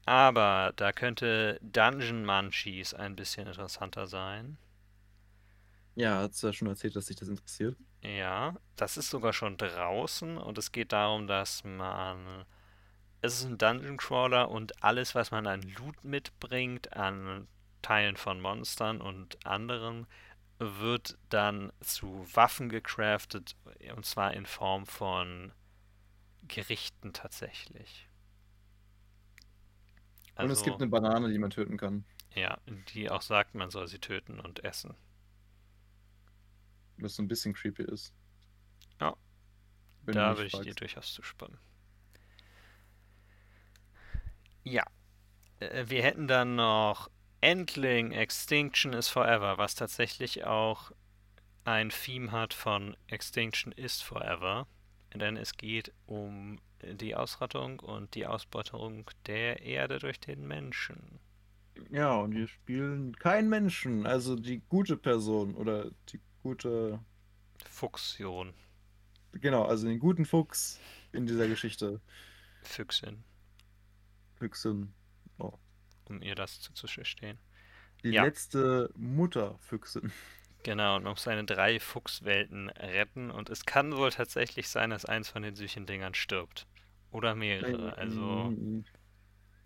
Aber da könnte Dungeon Munchies ein bisschen interessanter sein. Ja, hat's ja schon erzählt, dass sich das interessiert. Ja, das ist sogar schon draußen und es geht darum, dass man. Es ist ein Dungeon Crawler und alles, was man an Loot mitbringt, an Teilen von Monstern und anderen, wird dann zu Waffen gecraftet und zwar in Form von Gerichten tatsächlich. Und es gibt eine Banane, die man töten kann. ja, die auch sagt, man soll sie töten und essen. Was so ein bisschen creepy ist. Ja. Wenn Da würde ich dir durchaus zustimmen. Ja. Äh, Wir hätten dann noch Endling Extinction is Forever, was tatsächlich auch ein Theme hat von Extinction is Forever. Denn es geht um die Ausrottung und die Ausbeutung der Erde durch den Menschen. Ja, und wir spielen keinen Menschen, also die gute Person oder die gute, Fuchsion, genau, also den guten Fuchs in dieser Geschichte. Füchsin, Füchsin. Oh. um ihr das zuzustehen. Die Ja. letzte Mutterfüchsin. Genau, und muss seine drei Fuchswelten retten. Und es kann wohl tatsächlich sein, dass eins von den süßen Dingern stirbt. Oder mehrere. Also,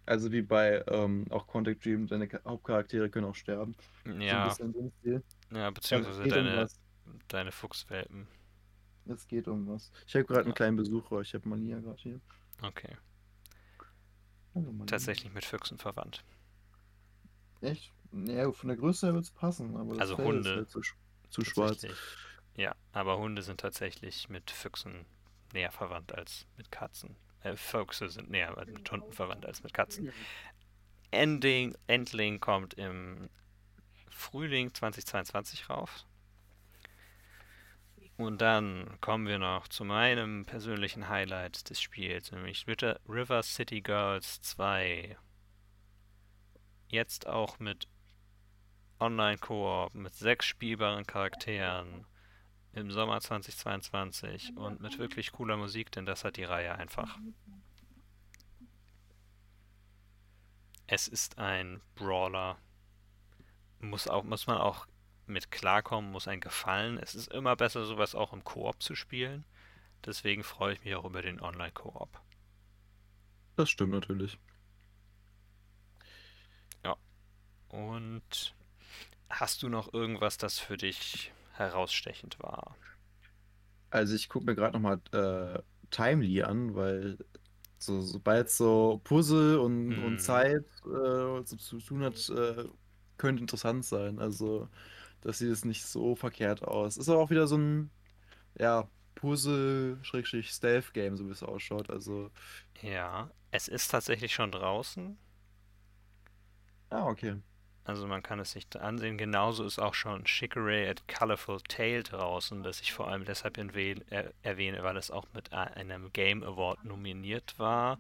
Also wie bei ähm, auch Contact Dream, deine Hauptcharaktere können auch sterben. So ja, Stil. ja, Also beziehungsweise geht um deine, deine Fuchswelpen. Es geht um was. Ich habe gerade einen Ja. kleinen Besucher. Ich habe Mania gerade hier. Okay, Mania. tatsächlich mit Füchsen verwandt. Echt? Ja, von der Größe her wird es passen, aber Also Fell Hunde. ist halt zu, zu schwarz. Ja, aber Hunde sind tatsächlich mit Füchsen näher verwandt als mit Katzen. Äh, Füchse sind näher mit Hunden verwandt als mit Katzen. Ending, Endling kommt im Frühling 2022 raus. Und dann kommen wir noch zu meinem persönlichen Highlight des Spiels, nämlich River City Girls 2. Jetzt auch mit Online-Koop, mit sechs spielbaren Charakteren im Sommer 2022 und mit wirklich cooler Musik, denn das hat die Reihe einfach. Es ist ein Brawler. Muss, auch, muss man auch mit klarkommen, muss ein gefallen. Es ist immer besser, sowas auch im Koop zu spielen. Deswegen freue ich mich auch über den Online-Koop. Das stimmt natürlich. Und hast du noch irgendwas, das für dich herausstechend war? Also ich gucke mir gerade nochmal äh, Timely an, weil so, sobald so Puzzle und, Mhm. und Zeit äh, zu tun hat, äh, könnte interessant sein. Also das sieht es nicht so verkehrt aus. Ist aber auch wieder so ein ja, Puzzle-Stealth-Game, so wie es ausschaut. Also, Ja, es ist tatsächlich schon draußen. ah, okay. Also man kann es sich ansehen. Genauso ist auch schon Chicory at Colorful Tale draußen, das ich vor allem deshalb erwähne, er, erwähne, weil es auch mit einem Game Award nominiert war.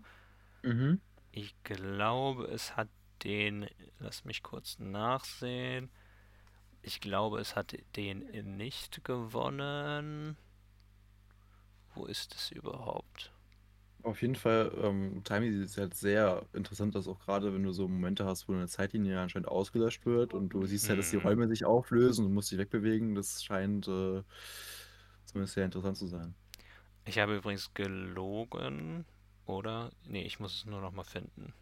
Mhm. Ich glaube, es hat den, lass mich kurz nachsehen. Ich glaube, es hat den nicht gewonnen. Wo ist es überhaupt? Auf jeden Fall, ähm, Timely sieht halt sehr interessant aus, auch gerade wenn du so Momente hast, wo eine Zeitlinie anscheinend ausgelöscht wird und du siehst halt, dass die Mhm. Räume sich auflösen und musst dich wegbewegen. Das scheint äh, zumindest sehr interessant zu sein. Ich habe übrigens gelogen, oder? Nee, ich muss es nur noch mal finden.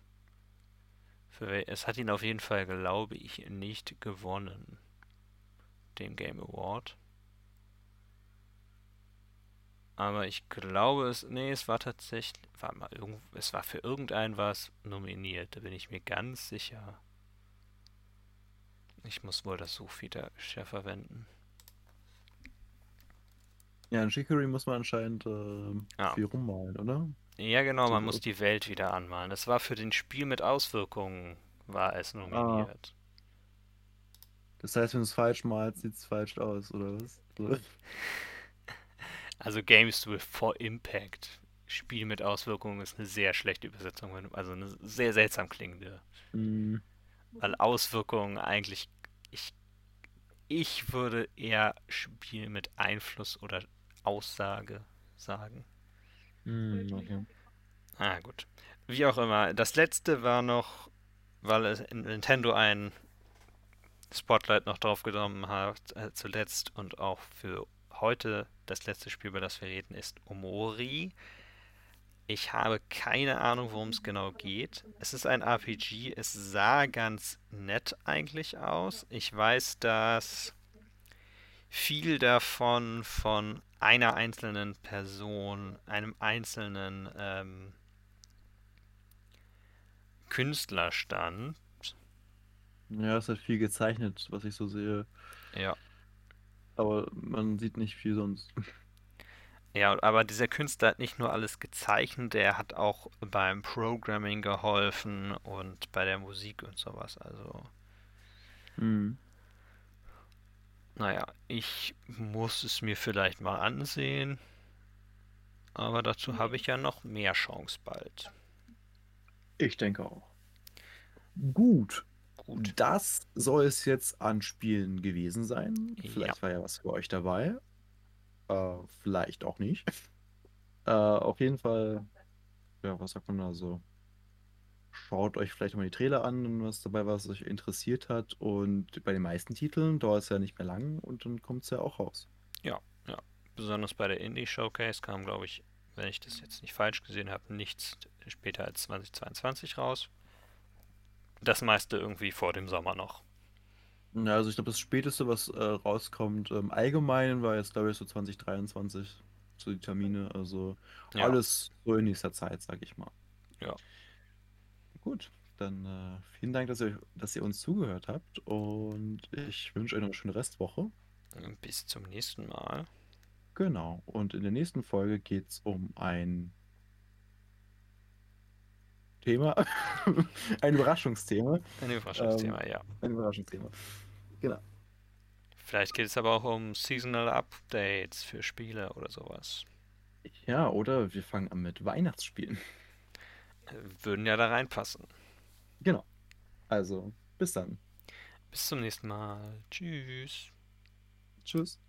Für, es hat ihn auf jeden Fall, glaube ich, nicht gewonnen. Den Game Award. Aber ich glaube es. Nee, es war tatsächlich. War mal irgend, es war für irgendein was nominiert. Da bin ich mir ganz sicher. Ich muss wohl das Suchfeature verwenden. Ja, in Chicory muss man anscheinend äh, Ja. viel rummalen, oder? Ja, genau, man muss die Welt wieder anmalen. Das war für den Spiel mit Auswirkungen, war es nominiert. Das heißt, wenn du es falsch malst, sieht es falsch aus, oder was? So. Also Games with for Impact. Spiel mit Auswirkungen ist eine sehr schlechte Übersetzung, also eine sehr seltsam klingende. Hm, Weil Auswirkungen eigentlich, ich, ich würde eher Spiel mit Einfluss oder Aussage sagen. hm, okay. Ah, gut. Wie auch immer. Das letzte war noch, weil es Nintendo ein Spotlight noch drauf genommen hat, äh, zuletzt und auch für heute das letzte Spiel, über das wir reden, ist Omori. Ich habe keine Ahnung, worum es genau geht. Es ist ein RPG. Es sah ganz nett eigentlich aus. Ich weiß, dass viel davon von einer einzelnen Person, einem einzelnen ähm, Künstler stand. Ja, es hat viel gezeichnet, was ich so sehe. Ja. Aber man sieht nicht viel sonst. Ja, aber dieser Künstler hat nicht nur alles gezeichnet, er hat auch beim Programming geholfen und bei der Musik und sowas. Also, Hm. naja, ich muss es mir vielleicht mal ansehen. Aber dazu habe ich ja noch mehr Chance bald. Ich denke auch. Gut. Gut. Das soll es jetzt an Spielen gewesen sein. Ja. Vielleicht war ja was für euch dabei. Äh, vielleicht auch nicht. Äh, auf jeden Fall, ja, was sagt man da so? Schaut euch vielleicht mal die Trailer an, wenn was dabei war, was euch interessiert hat. Und bei den meisten Titeln dauert es ja nicht mehr lang und dann kommt es ja auch raus. Besonders bei der Indie Showcase kam, glaube ich, wenn ich das jetzt nicht falsch gesehen habe, nichts später als 2022 raus. Das meiste irgendwie vor dem Sommer noch. Ja, also ich glaube, das Späteste, was äh, rauskommt, im Allgemeinen war jetzt, glaube ich, so 2023, so die Termine. Also Ja. alles so in nächster Zeit, sage ich mal. Ja. Gut, dann äh, vielen Dank, dass ihr, dass ihr uns zugehört habt und ich wünsche euch noch eine schöne Restwoche. Bis zum nächsten Mal. Genau, und in der nächsten Folge geht es um ein Thema, ein Überraschungsthema. Ein Überraschungsthema, Ähm, ja. Ein Überraschungsthema. Genau. Vielleicht geht es aber auch um Seasonal Updates für Spiele oder sowas. Ja, oder wir fangen an mit Weihnachtsspielen. Würden ja da reinpassen. Genau. Also, bis dann. Bis zum nächsten Mal. Tschüss. Tschüss.